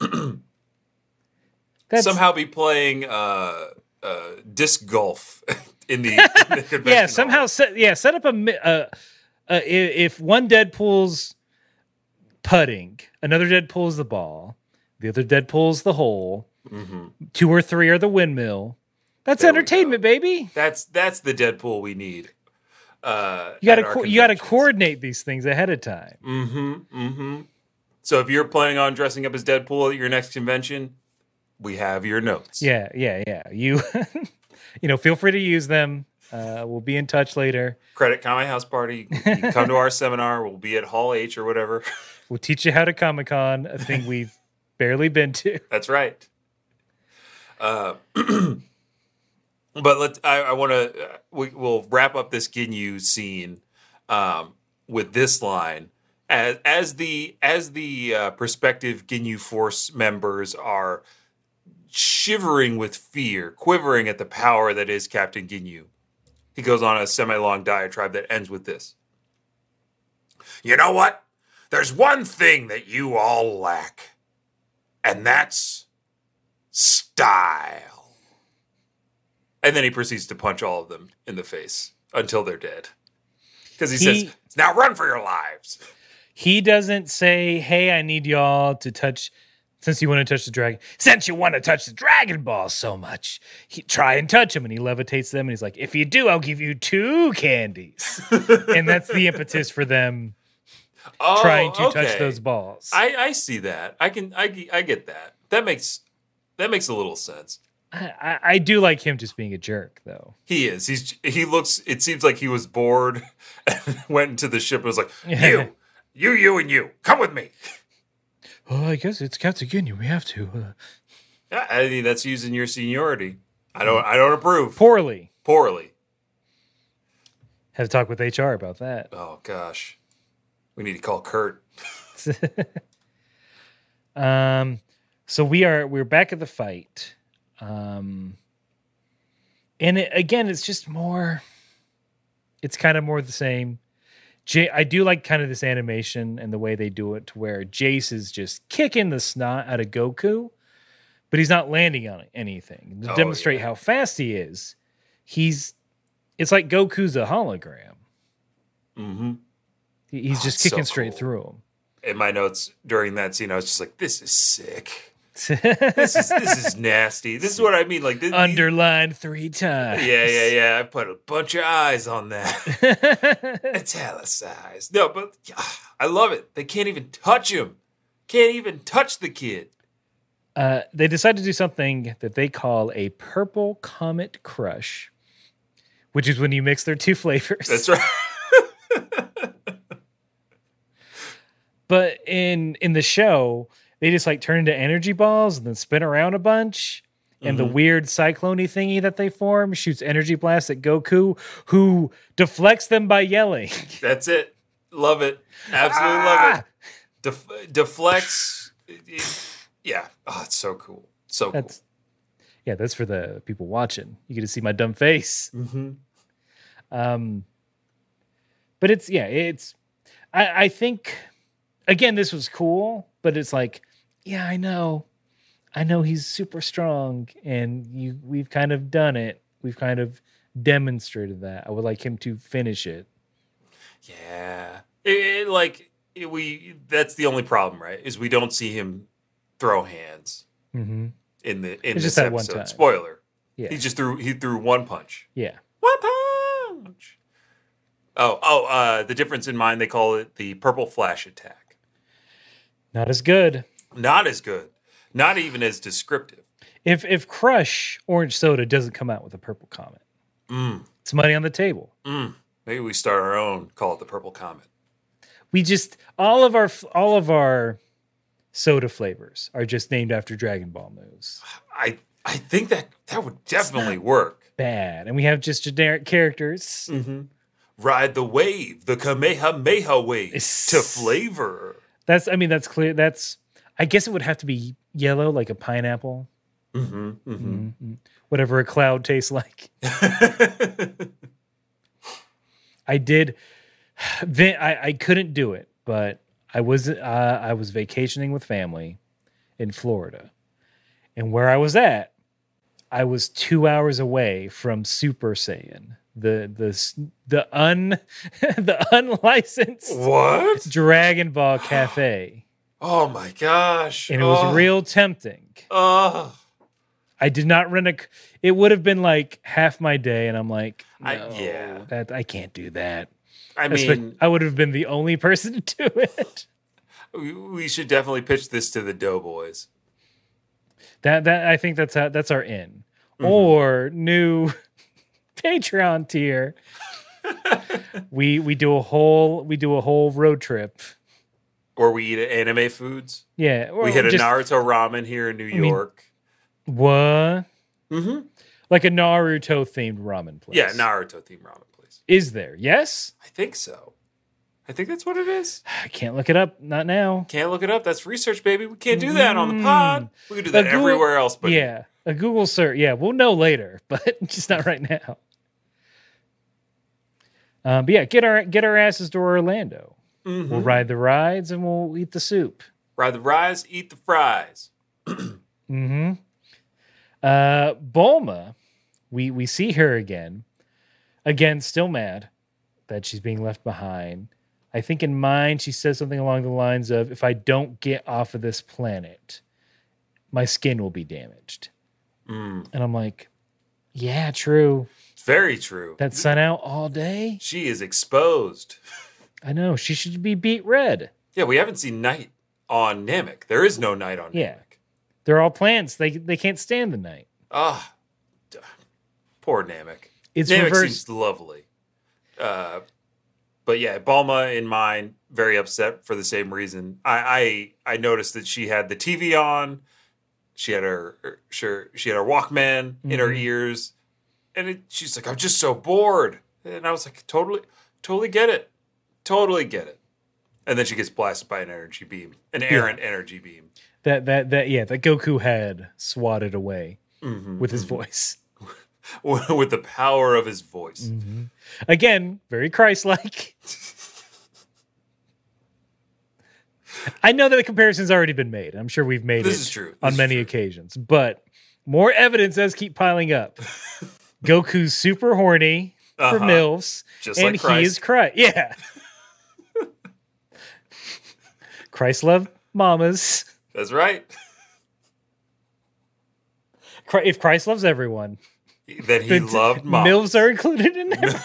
mm-hmm. That's Somehow be playing uh, uh, disc golf in the, in the yeah. Somehow set yeah set up a mi- uh, uh, if one Deadpool's putting, another Deadpool's the ball, the other Deadpool's the hole, Mhm. two or three are the windmill. That's There entertainment, baby. That's that's the Deadpool we need. Uh, You got to co- you got to coordinate these things ahead of time. Mm-hmm. Mm-hmm. So if you're planning on dressing up as Deadpool at your next convention, we have your notes. Yeah, yeah, yeah. You you know, feel free to use them. Uh, we'll be in touch later. Credit Kame House Party. Come to our seminar. We'll be at Hall H or whatever. We'll teach you how to Comic Con, a thing we've barely been to. That's right. Uh, but let I, I want to. Uh, we, we'll wrap up this Ginyu scene um, with this line as as the as the uh, prospective Ginyu Force members are shivering with fear, quivering at the power that is Captain Ginyu. He goes on a semi-long diatribe that ends with this. You know what? There's one thing that you all lack and that's style. And then he proceeds to punch all of them in the face until they're dead. Because he, He- says, Now run for your lives. He doesn't say, "Hey, I need y'all to touch." Since you want to touch the dragon, since you want to touch the Dragon Ball so much, he try and touch him, and he levitates them, and he's like, "If you do, I'll give you two candies." and that's the impetus for them Oh, trying to touch those balls. I, I see that. I can I, I get that. That makes that makes a little sense. I, I, do like him just being a jerk, though. He is. He's he looks it seems like he was bored and went into the ship and was like, You, you, you, and you, come with me. Well, I guess it's Captain Ginyu. We have to. Uh, Yeah, I mean that's using your seniority. I don't I don't approve. poorly. Poorly. Have to talk with HR about that. Oh gosh. We need to call Kurt. um, so we are we're back at the fight, um, and it, again, it's just more. It's kind of more the same. J- I do like kind of this animation and the way they do it, to where Jeice is just kicking the snot out of Goku, but he's not landing on anything to Oh, demonstrate yeah. how fast he is. He's, it's like Goku's a hologram. Mm-hmm. He- He's Oh, just it's so kicking straight cool. through him. in my notes during that scene, I was just like, "This is sick. This is this is nasty. This is what I mean. Like this, Underlined three times. Yeah, yeah, yeah. I put a bunch of eyes on that. Italicized. No, but ah, I love it. They can't even touch him. Can't even touch the kid. uh, they decide to do something that they call a purple comet crush, which is when you mix their two flavors. That's right. But in in the show, they just like turn into energy balls and then spin around a bunch. And the weird cyclone thingy that they form shoots energy blasts at Goku, who deflects them by yelling. That's it. Love it. Absolutely Ah! love it. Def- deflects. yeah. Oh, it's so cool. So cool. Yeah, that's for the people watching. You get to see my dumb face. Mm-hmm. Um, but it's yeah, it's. I, I think again, this was cool, but it's like, yeah, I know, I know he's super strong, and you we've kind of done it. We've kind of demonstrated that. I would like him to finish it. Yeah. It, it, like it- we. That's the only problem, right? Is we don't see him throw hands hmm in the in It's this just that one episode. Spoiler. Yeah, He just threw. He threw one punch. yeah. One punch. Oh, oh. Uh, the difference in mine, they call it the purple flash attack. Not as good. Not as good. Not even as descriptive. If if Crush Orange Soda doesn't come out with a purple comet, Mm, it's money on the table. mm. Maybe we start our own. Call it the purple comet. we just all of our all of our soda flavors are just named after Dragon Ball moves. I I think that that would definitely work. Bad, and we have just generic characters. Mm-hmm. Ride the wave, the Kamehameha wave It's- to flavor. That's I mean that's clear. That's I guess it would have to be yellow, like a pineapple, Mm-hmm, mm-hmm. Mhm. whatever a cloud tastes like. I did. I, I couldn't do it, but I was uh, I was vacationing with family in Florida, and where I was at, I was two hours away from Super Saiyan, the the the un the unlicensed what? Dragon Ball Cafe, Oh my gosh! and it was oh, real tempting. Oh, I did not rent a. It would have been like half my day, and I'm like, I- yeah. that I can't do that. I Espe- mean, I would have been the only person to do it. we, we should definitely pitch this to the Doughboys. That that I think that's how, that's our in Mm-hmm. or new Patreon tier. we we do a whole we do a whole road trip. Or we eat anime foods. Yeah, we hit a Naruto ramen here in New mean, York. What? mm-hmm. Like a Naruto themed ramen place. Yeah, Naruto themed ramen place. Is there? Yes. I think so. I think that's what it is. I can't look it up. Not now. Can't look it up. That's research, baby. We can't do that on the pod. We can do that everywhere else, but yeah, a Google search. Yeah, we'll know later, but just not right now. Um, but yeah, get our get our asses to Orlando. Mhm. We'll ride the rides and we'll eat the soup. ride the rides, eat the fries. Mm-hmm. Uh, Bulma, we we see her again. Again, still mad that she's being left behind. I think in mind she says something along the lines of, "If I don't get off of this planet, my skin will be damaged." Mm, And I'm like, "Yeah, true. it's very true. That sun out all day. she is exposed. I know she should be beet red. Yeah, we haven't seen night on Namek. There is no night on Yeah. Namek. They're all plants. They they can't stand the night. Ah, d- poor Namek. It's Namek reverse. seems lovely. Uh, but yeah, Bulma in mine very upset for the same reason. I, I I noticed that she had the TV on. She had her, her sure she had her Walkman in her Mhm. ears, and it, she's like, "I'm just so bored." And I was like, "Totally, totally get it, totally get it." And then she gets blasted by an energy beam, an errant energy beam. that that that yeah, that Goku had swatted away Mhm, with his mhm. voice. with the power of his voice. Again, very Christ-like. I know that the comparison's already been made. I'm sure we've made This it is true. This on is many true. occasions, but more evidence does keep piling up. Goku's super horny for Uh-huh. milfs, Just and like he is Christ. Yeah. Christ loved mamas. That's right. If Christ loves everyone, That he then loved moms. milfs are included in everyone.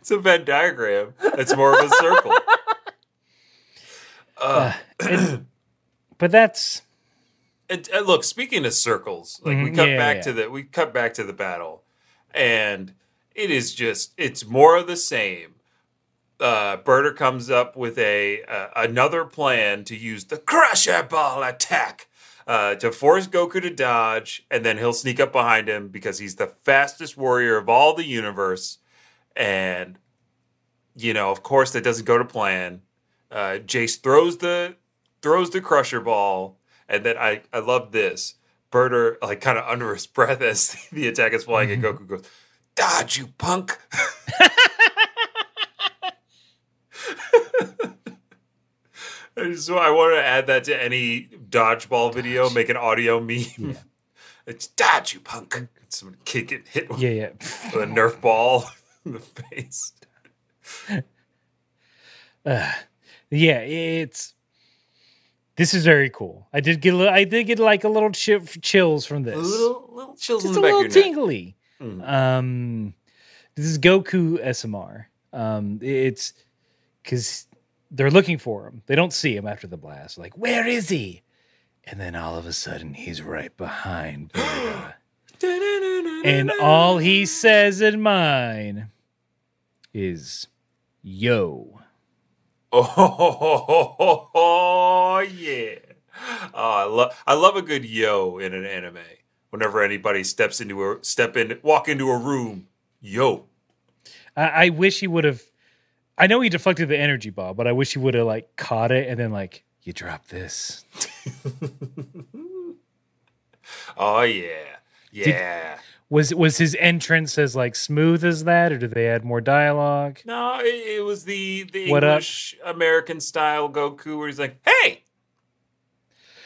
It's a Venn diagram. It's more of a circle. Uh, And- but that's and, and look, speaking of circles, like we Mhm, cut yeah, back yeah. to the we cut back to the battle, and it is just it's more of the same. Uh, Burter comes up with a uh, another plan to use the Crusher Ball attack uh, to force Goku to dodge, and then he'll sneak up behind him because he's the fastest warrior of all the universe. And you know, of course, that doesn't go to plan. Uh, Jeice throws the throws the Crusher Ball, and then I I love this. Burter, like kind of under his breath as the attack is flying, and Goku goes, "Dodge, you punk!" so I want to add that to any dodgeball video, make an audio meme. It's dodge, you punk. Someone kick it, hit with yeah, yeah. a Nerf ball in the face. Yeah, it's this is very cool. I did get a little, I did get like a little chi- chills from this. A little, little chills Just in a back little of your neck. tingly. Mm. Um, this is Goku SMR. Um, it's because they're looking for him. They don't see him after the blast. Like, where is he? And then all of a sudden, he's right behind and all he says in mine is, "Yo." Oh, yeah. Oh, I love I love a good yo in an anime. Whenever anybody steps into a step in walk into a room, yo. I, I wish he would have. I know he deflected the energy ball, but I wish he would have like caught it and then like you drop this. Oh yeah. Yeah. Was was his entrance as like smooth as that, or did they add more dialogue? no, it, it was the the What up? English American style Goku where he's like, "Hey,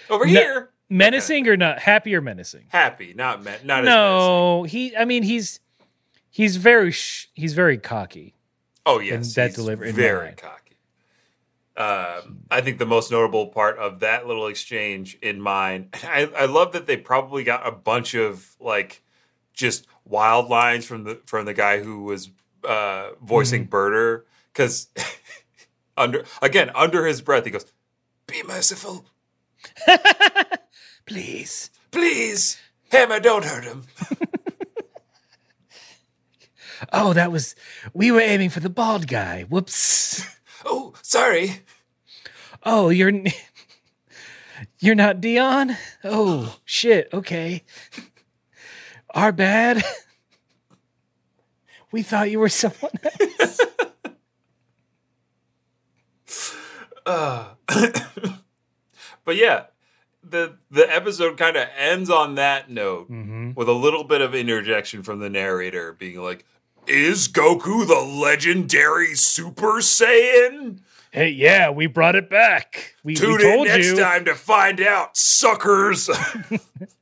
over No. here." Menacing or not? Happy or menacing? Happy, not me- not as. No, he. I mean, he's he's very sh- he's very cocky. Oh yes, that delivery- very cocky. Um, I think the most notable part of that little exchange in mine, I, I love that they probably got a bunch of like just wild lines from the from the guy who was uh, voicing Mm-hmm. Burter because under again under his breath he goes, "Be merciful, Please. please, Hammer, don't hurt him." Oh, that was we were aiming for the bald guy. Whoops. Oh, sorry. Oh, you're you're not Dion. Oh shit. Okay. Our bad. We thought you were someone else. Uh, but yeah, the the episode kind of ends on that note Mm-hmm. with a little bit of interjection from the narrator being like, "Is Goku the legendary Super Saiyan?" Hey, yeah, we brought it back. We, we Tune in next you time to find out, suckers.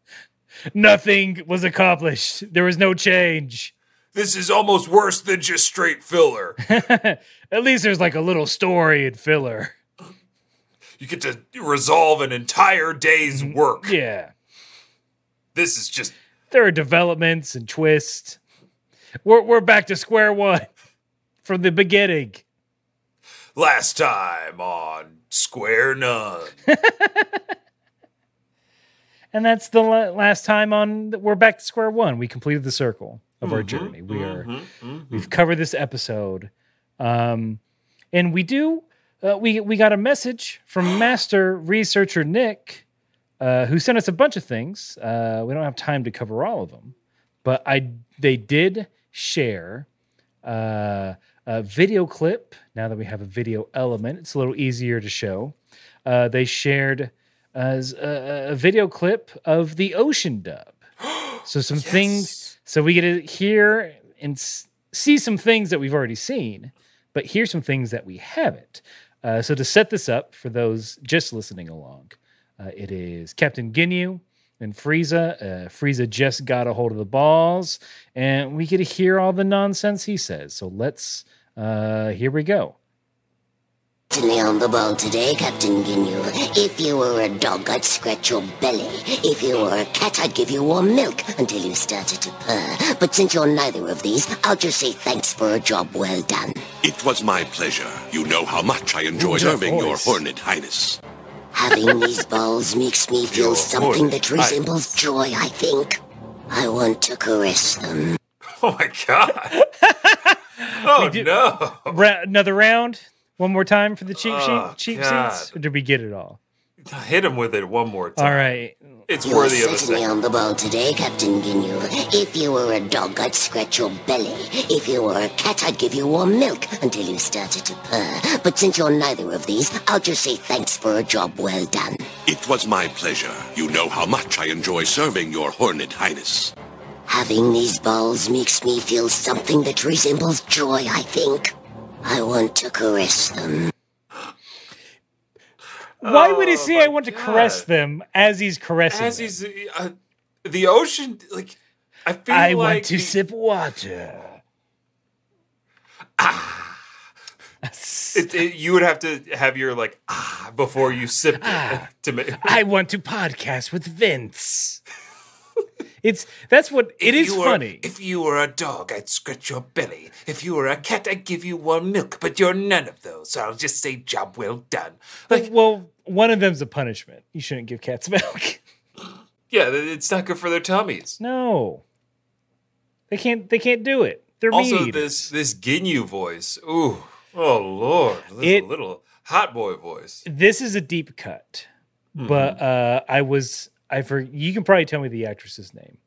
nothing was accomplished. There was no change. this is almost worse than just straight filler. At least there's like a little story and filler. You get to resolve an entire day's mm, work. Yeah. This is just There are developments and twists. We're we're back to square one from the beginning. last time on Square None. And that's the last time on we're back to square one. We completed the circle of our journey. We are Mhm, mhm. we've covered this episode. Um and we do uh, we we got a message from master researcher Nick uh, who sent us a bunch of things. Uh, we don't have time to cover all of them, but I they did share uh, a video clip. Now that we have a video element, it's a little easier to show. Uh, they shared as a, a video clip of the ocean dub. So some things. So we get to hear and see some things that we've already seen, but here's some things that we haven't. Uh, so to set this up for those just listening along, uh, it is Captain Ginyu and Frieza. Uh, Frieza just got a hold of the balls, and we get to hear all the nonsense he says. So let's. Uh, here we go. Today certainly on the ball today, Captain Ginyu. If you were a dog, I'd scratch your belly. If you were a cat, I'd give you warm milk until you started to purr. But since you're neither of these, I'll just say thanks for a job well done. It was my pleasure. You know how much I enjoy serving your voice. Horned Highness. Having these balls makes me feel Your something that Highness. resembles joy, I think. I want to caress them. Oh my god. oh no. Ra- another round. One more time for the cheap Oh, sheet, cheap God. seats. Or did we get it all? Hit him with it one more time. All right. It's You're worthy of a certainly second. on the ball today, Captain Ginyu. If you were a dog, I'd scratch your belly. If you were a cat, I'd give you warm milk until you started to purr. But since you're neither of these, I'll just say thanks for a job well done. It was my pleasure. You know how much I enjoy serving your Horned Highness. Having these balls makes me feel something that resembles joy, I think. I want to caress them. Why would he Oh, say my I want to caress them as he's caressing As he's uh, the ocean, like I feel I like want to he- sip water. It, it- you would have to have your like ah before you sip Ah. to make. I want to podcast with Vince. It's that's what it is were- funny. if you were a dog, I'd scratch your belly. If you were a cat, I'd give you warm milk. But you're none of those, so I'll just say job well done. Like, well, one of them's a punishment. You shouldn't give cats milk. yeah, it's not good for their tummies. no, they can't. They can't do it. They're Also, meat this this Ginyu voice. Ooh, oh lord, this It- is a little hot boy voice. this is a deep cut, Mm-hmm. but uh, I was I for you can probably tell me the actress's name,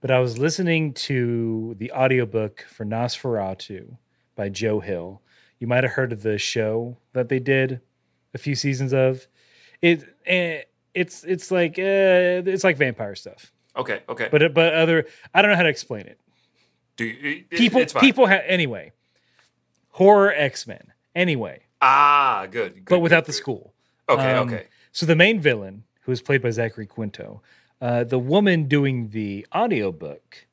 but I was listening to the audiobook for NOS4A2 by Joe Hill. You might have heard of the show that they did a few seasons of. It eh, it's it's like uh, it's like vampire stuff, Okay, okay. but but other I don't know how to explain it. Do you, it- People people ha- anyway. Horror X Men anyway, Ah, good. good but without good, the good. school. Okay, Um, okay. So the main villain, who is played by Zachary Quinto, uh, the woman doing the audiobook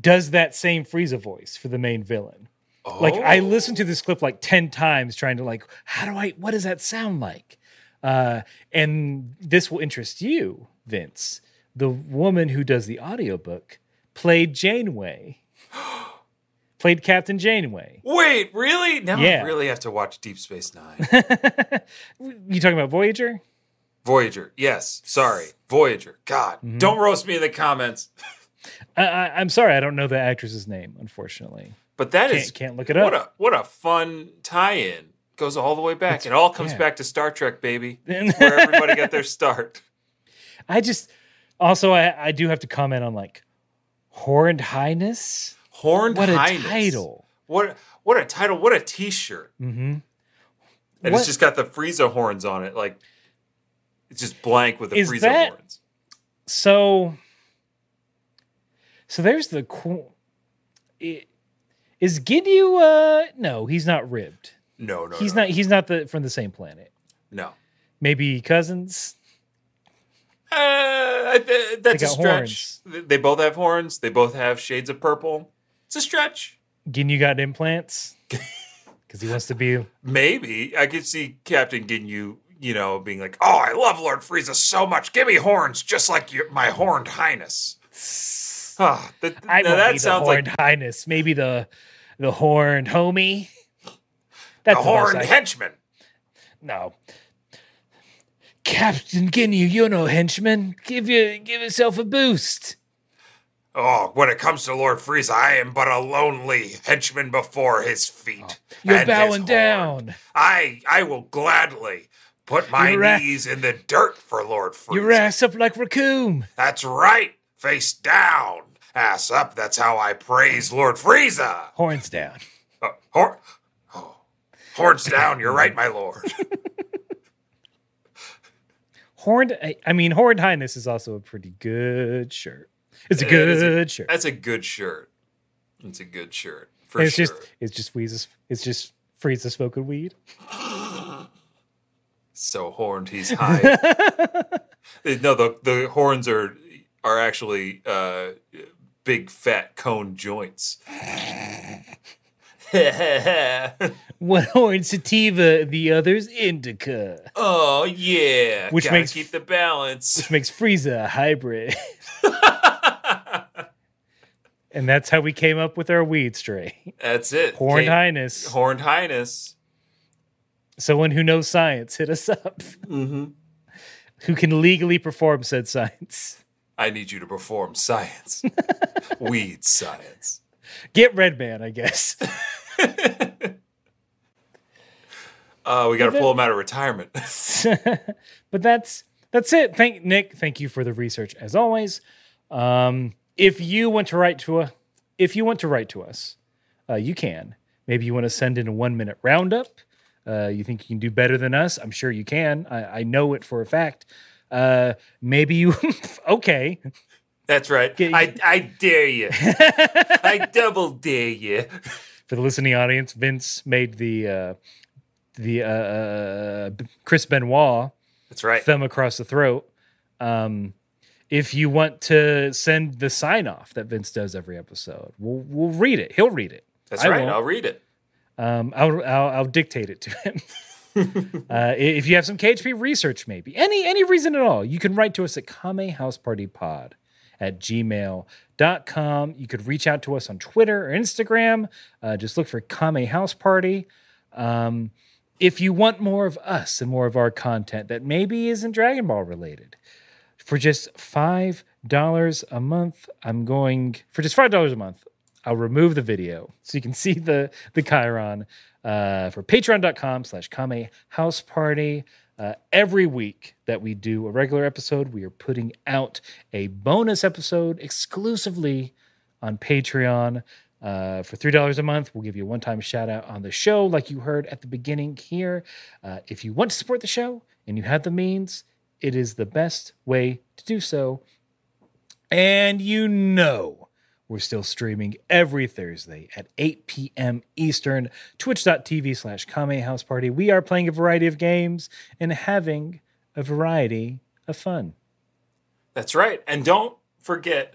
does that same Frieza voice for the main villain. Like I Oh. listened to this clip like 10 times trying to like, how do I what does that sound like? Uh, and this will interest you, Vince. The woman who does the audiobook played Janeway. played Captain Janeway. Wait, really? Now Yeah. I really have to watch Deep Space Nine. You talking about Voyager? Voyager. Yes. Sorry. Voyager. God. Mm-hmm. Don't roast me in the comments. I, I, I'm sorry, I don't know the actress's name, unfortunately. But that Can't- is can't look it What up. a what a fun tie-in. Goes all the way back. it all comes yeah. back to Star Trek, baby. Where everybody got their start. I just also I, I do have to comment on like Horned Highness. Horned What a title. What what a title. What a t-shirt. Mm-hmm. And What- it's just got the Frieza horns on it. Like it's just blank with the Is Frieza that- horns. So, so there's the cool. Is Ginyu? Uh, no, he's not ribbed. No, no. He's no, not. He's not the from the same planet. No. Maybe cousins. Uh, th- that's a stretch. Th- They both have horns. They both have shades of purple. It's a stretch. Ginyu got implants because he wants to be. Maybe I could see Captain Ginyu, you know, being like, "Oh, I love Lord Frieza so much. Give me horns, just like your, my horned highness." Ah, that, I now that the sounds horned like highness. Maybe the the horned homie. That's the best horned I- henchman. No. Captain Ginyu, you know henchman. Give you give yourself a boost. Oh, when it comes to Lord Frieza, I am but a lonely henchman before his feet. You're bowing down. I I will gladly put my ra- knees in the dirt for Lord Frieza. Your ass up like raccoon. That's right. Face down. Ass up. That's how I praise Lord Frieza. Horns down. Uh, hor- oh. Horns down. You're right, my lord. Horned I, mean Horned Highness is also a pretty good shirt. It's a It good a- shirt. That's a good shirt. It's a good shirt for it's sure. just it's just Weezus it's just Frieza smoking weed. so horned, he's high. no, the the horns are are actually uh, big fat cone joints. One horn sativa, the other's indica, oh yeah, Which Gotta makes- keep the balance. which makes Frieza a hybrid. and that's how we came up with our weed strain. That's it. Horned Came- Highness. Horned Highness. Someone who knows science, hit us up. Mm-hmm. Who can legally perform said science. I need you to perform science. Weed science. Get Red Man, I guess. Uh, we got to pull him out of retirement. but that's that's it. Thank Nick. Thank you for the research as always. Um, if you want to write to a, if you want to write to us, uh, you can. Maybe you want to send in a one minute roundup. Uh, you think you can do better than us? I'm sure you can. I, I know it for a fact. Uh, maybe you. okay. That's right. Get- I, I dare you. I double dare you. For the listening audience, Vince made the uh, the uh, uh, Chris Benoit That's right. thumb across the throat. Um, if you want to send the sign off that Vince does every episode, we'll we'll read it. He'll read it. That's I right. won't. I'll read it. Um, I'll, I'll I'll dictate it to him. uh, if you have some KHP research, maybe any any reason at all, you can write to us at Kame House Party Pod at gmail.com. You could reach out to us on Twitter or Instagram. Uh, just look for Kame House Party. Um, if you want more of us and more of our content that maybe isn't Dragon Ball related, for just five dollars a month, I'm going for just five dollars a month. I'll remove the video so you can see the the chyron uh, for patreon.com slash Kame House Party. Uh, every week that we do a regular episode, we are putting out a bonus episode exclusively on Patreon. Uh, for $3 a month, we'll give you a one time shout out on the show, like you heard at the beginning here. Uh, if you want to support the show and you have the means, it is the best way to do so. And you know, we're still streaming every Thursday at 8 p.m. Eastern, twitch.tv slash Kame House Party. We are playing a variety of games and having a variety of fun. That's right. And don't forget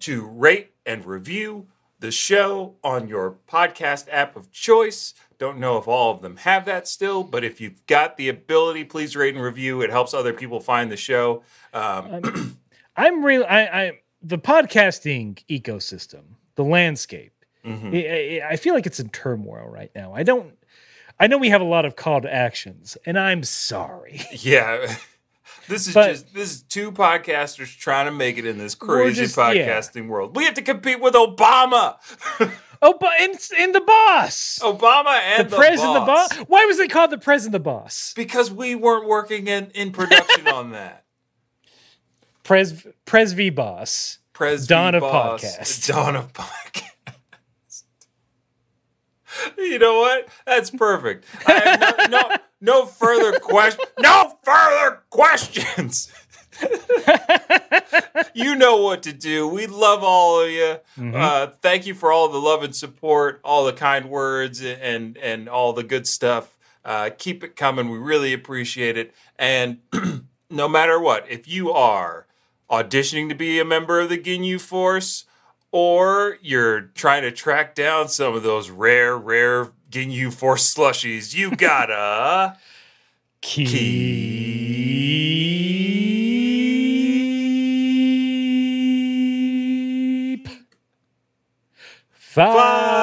to rate and review the show on your podcast app of choice. Don't know if all of them have that still, but if you've got the ability, please rate and review. It helps other people find the show. Um, I'm really I, I the podcasting ecosystem, the landscape. Mm-hmm. I, I- feel like it's in turmoil right now. I don't. I know we have a lot of call to actions, and I'm sorry. yeah. This is But- just this is two podcasters trying to make it in this crazy just- yeah. podcasting world. We have to compete with Obama. Oh, but in, in the boss, Obama and the the, president, the boss. boss. Why was it called the president, the boss? Because we weren't working in, in production on that. Pres Pres v boss. Pres Dawn v of boss, podcast. Dawn of podcast. you know what? That's perfect. I have no, no, no further question. No further questions. you know what to do. We love all of you. Uh, thank you for all the love and support, all the kind words, and and all the good stuff. Uh, keep it coming. We really appreciate it. And no matter what, if you are auditioning to be a member of the Ginyu Force, or you're trying to track down some of those rare, rare Ginyu Force slushies, you gotta. Keep five.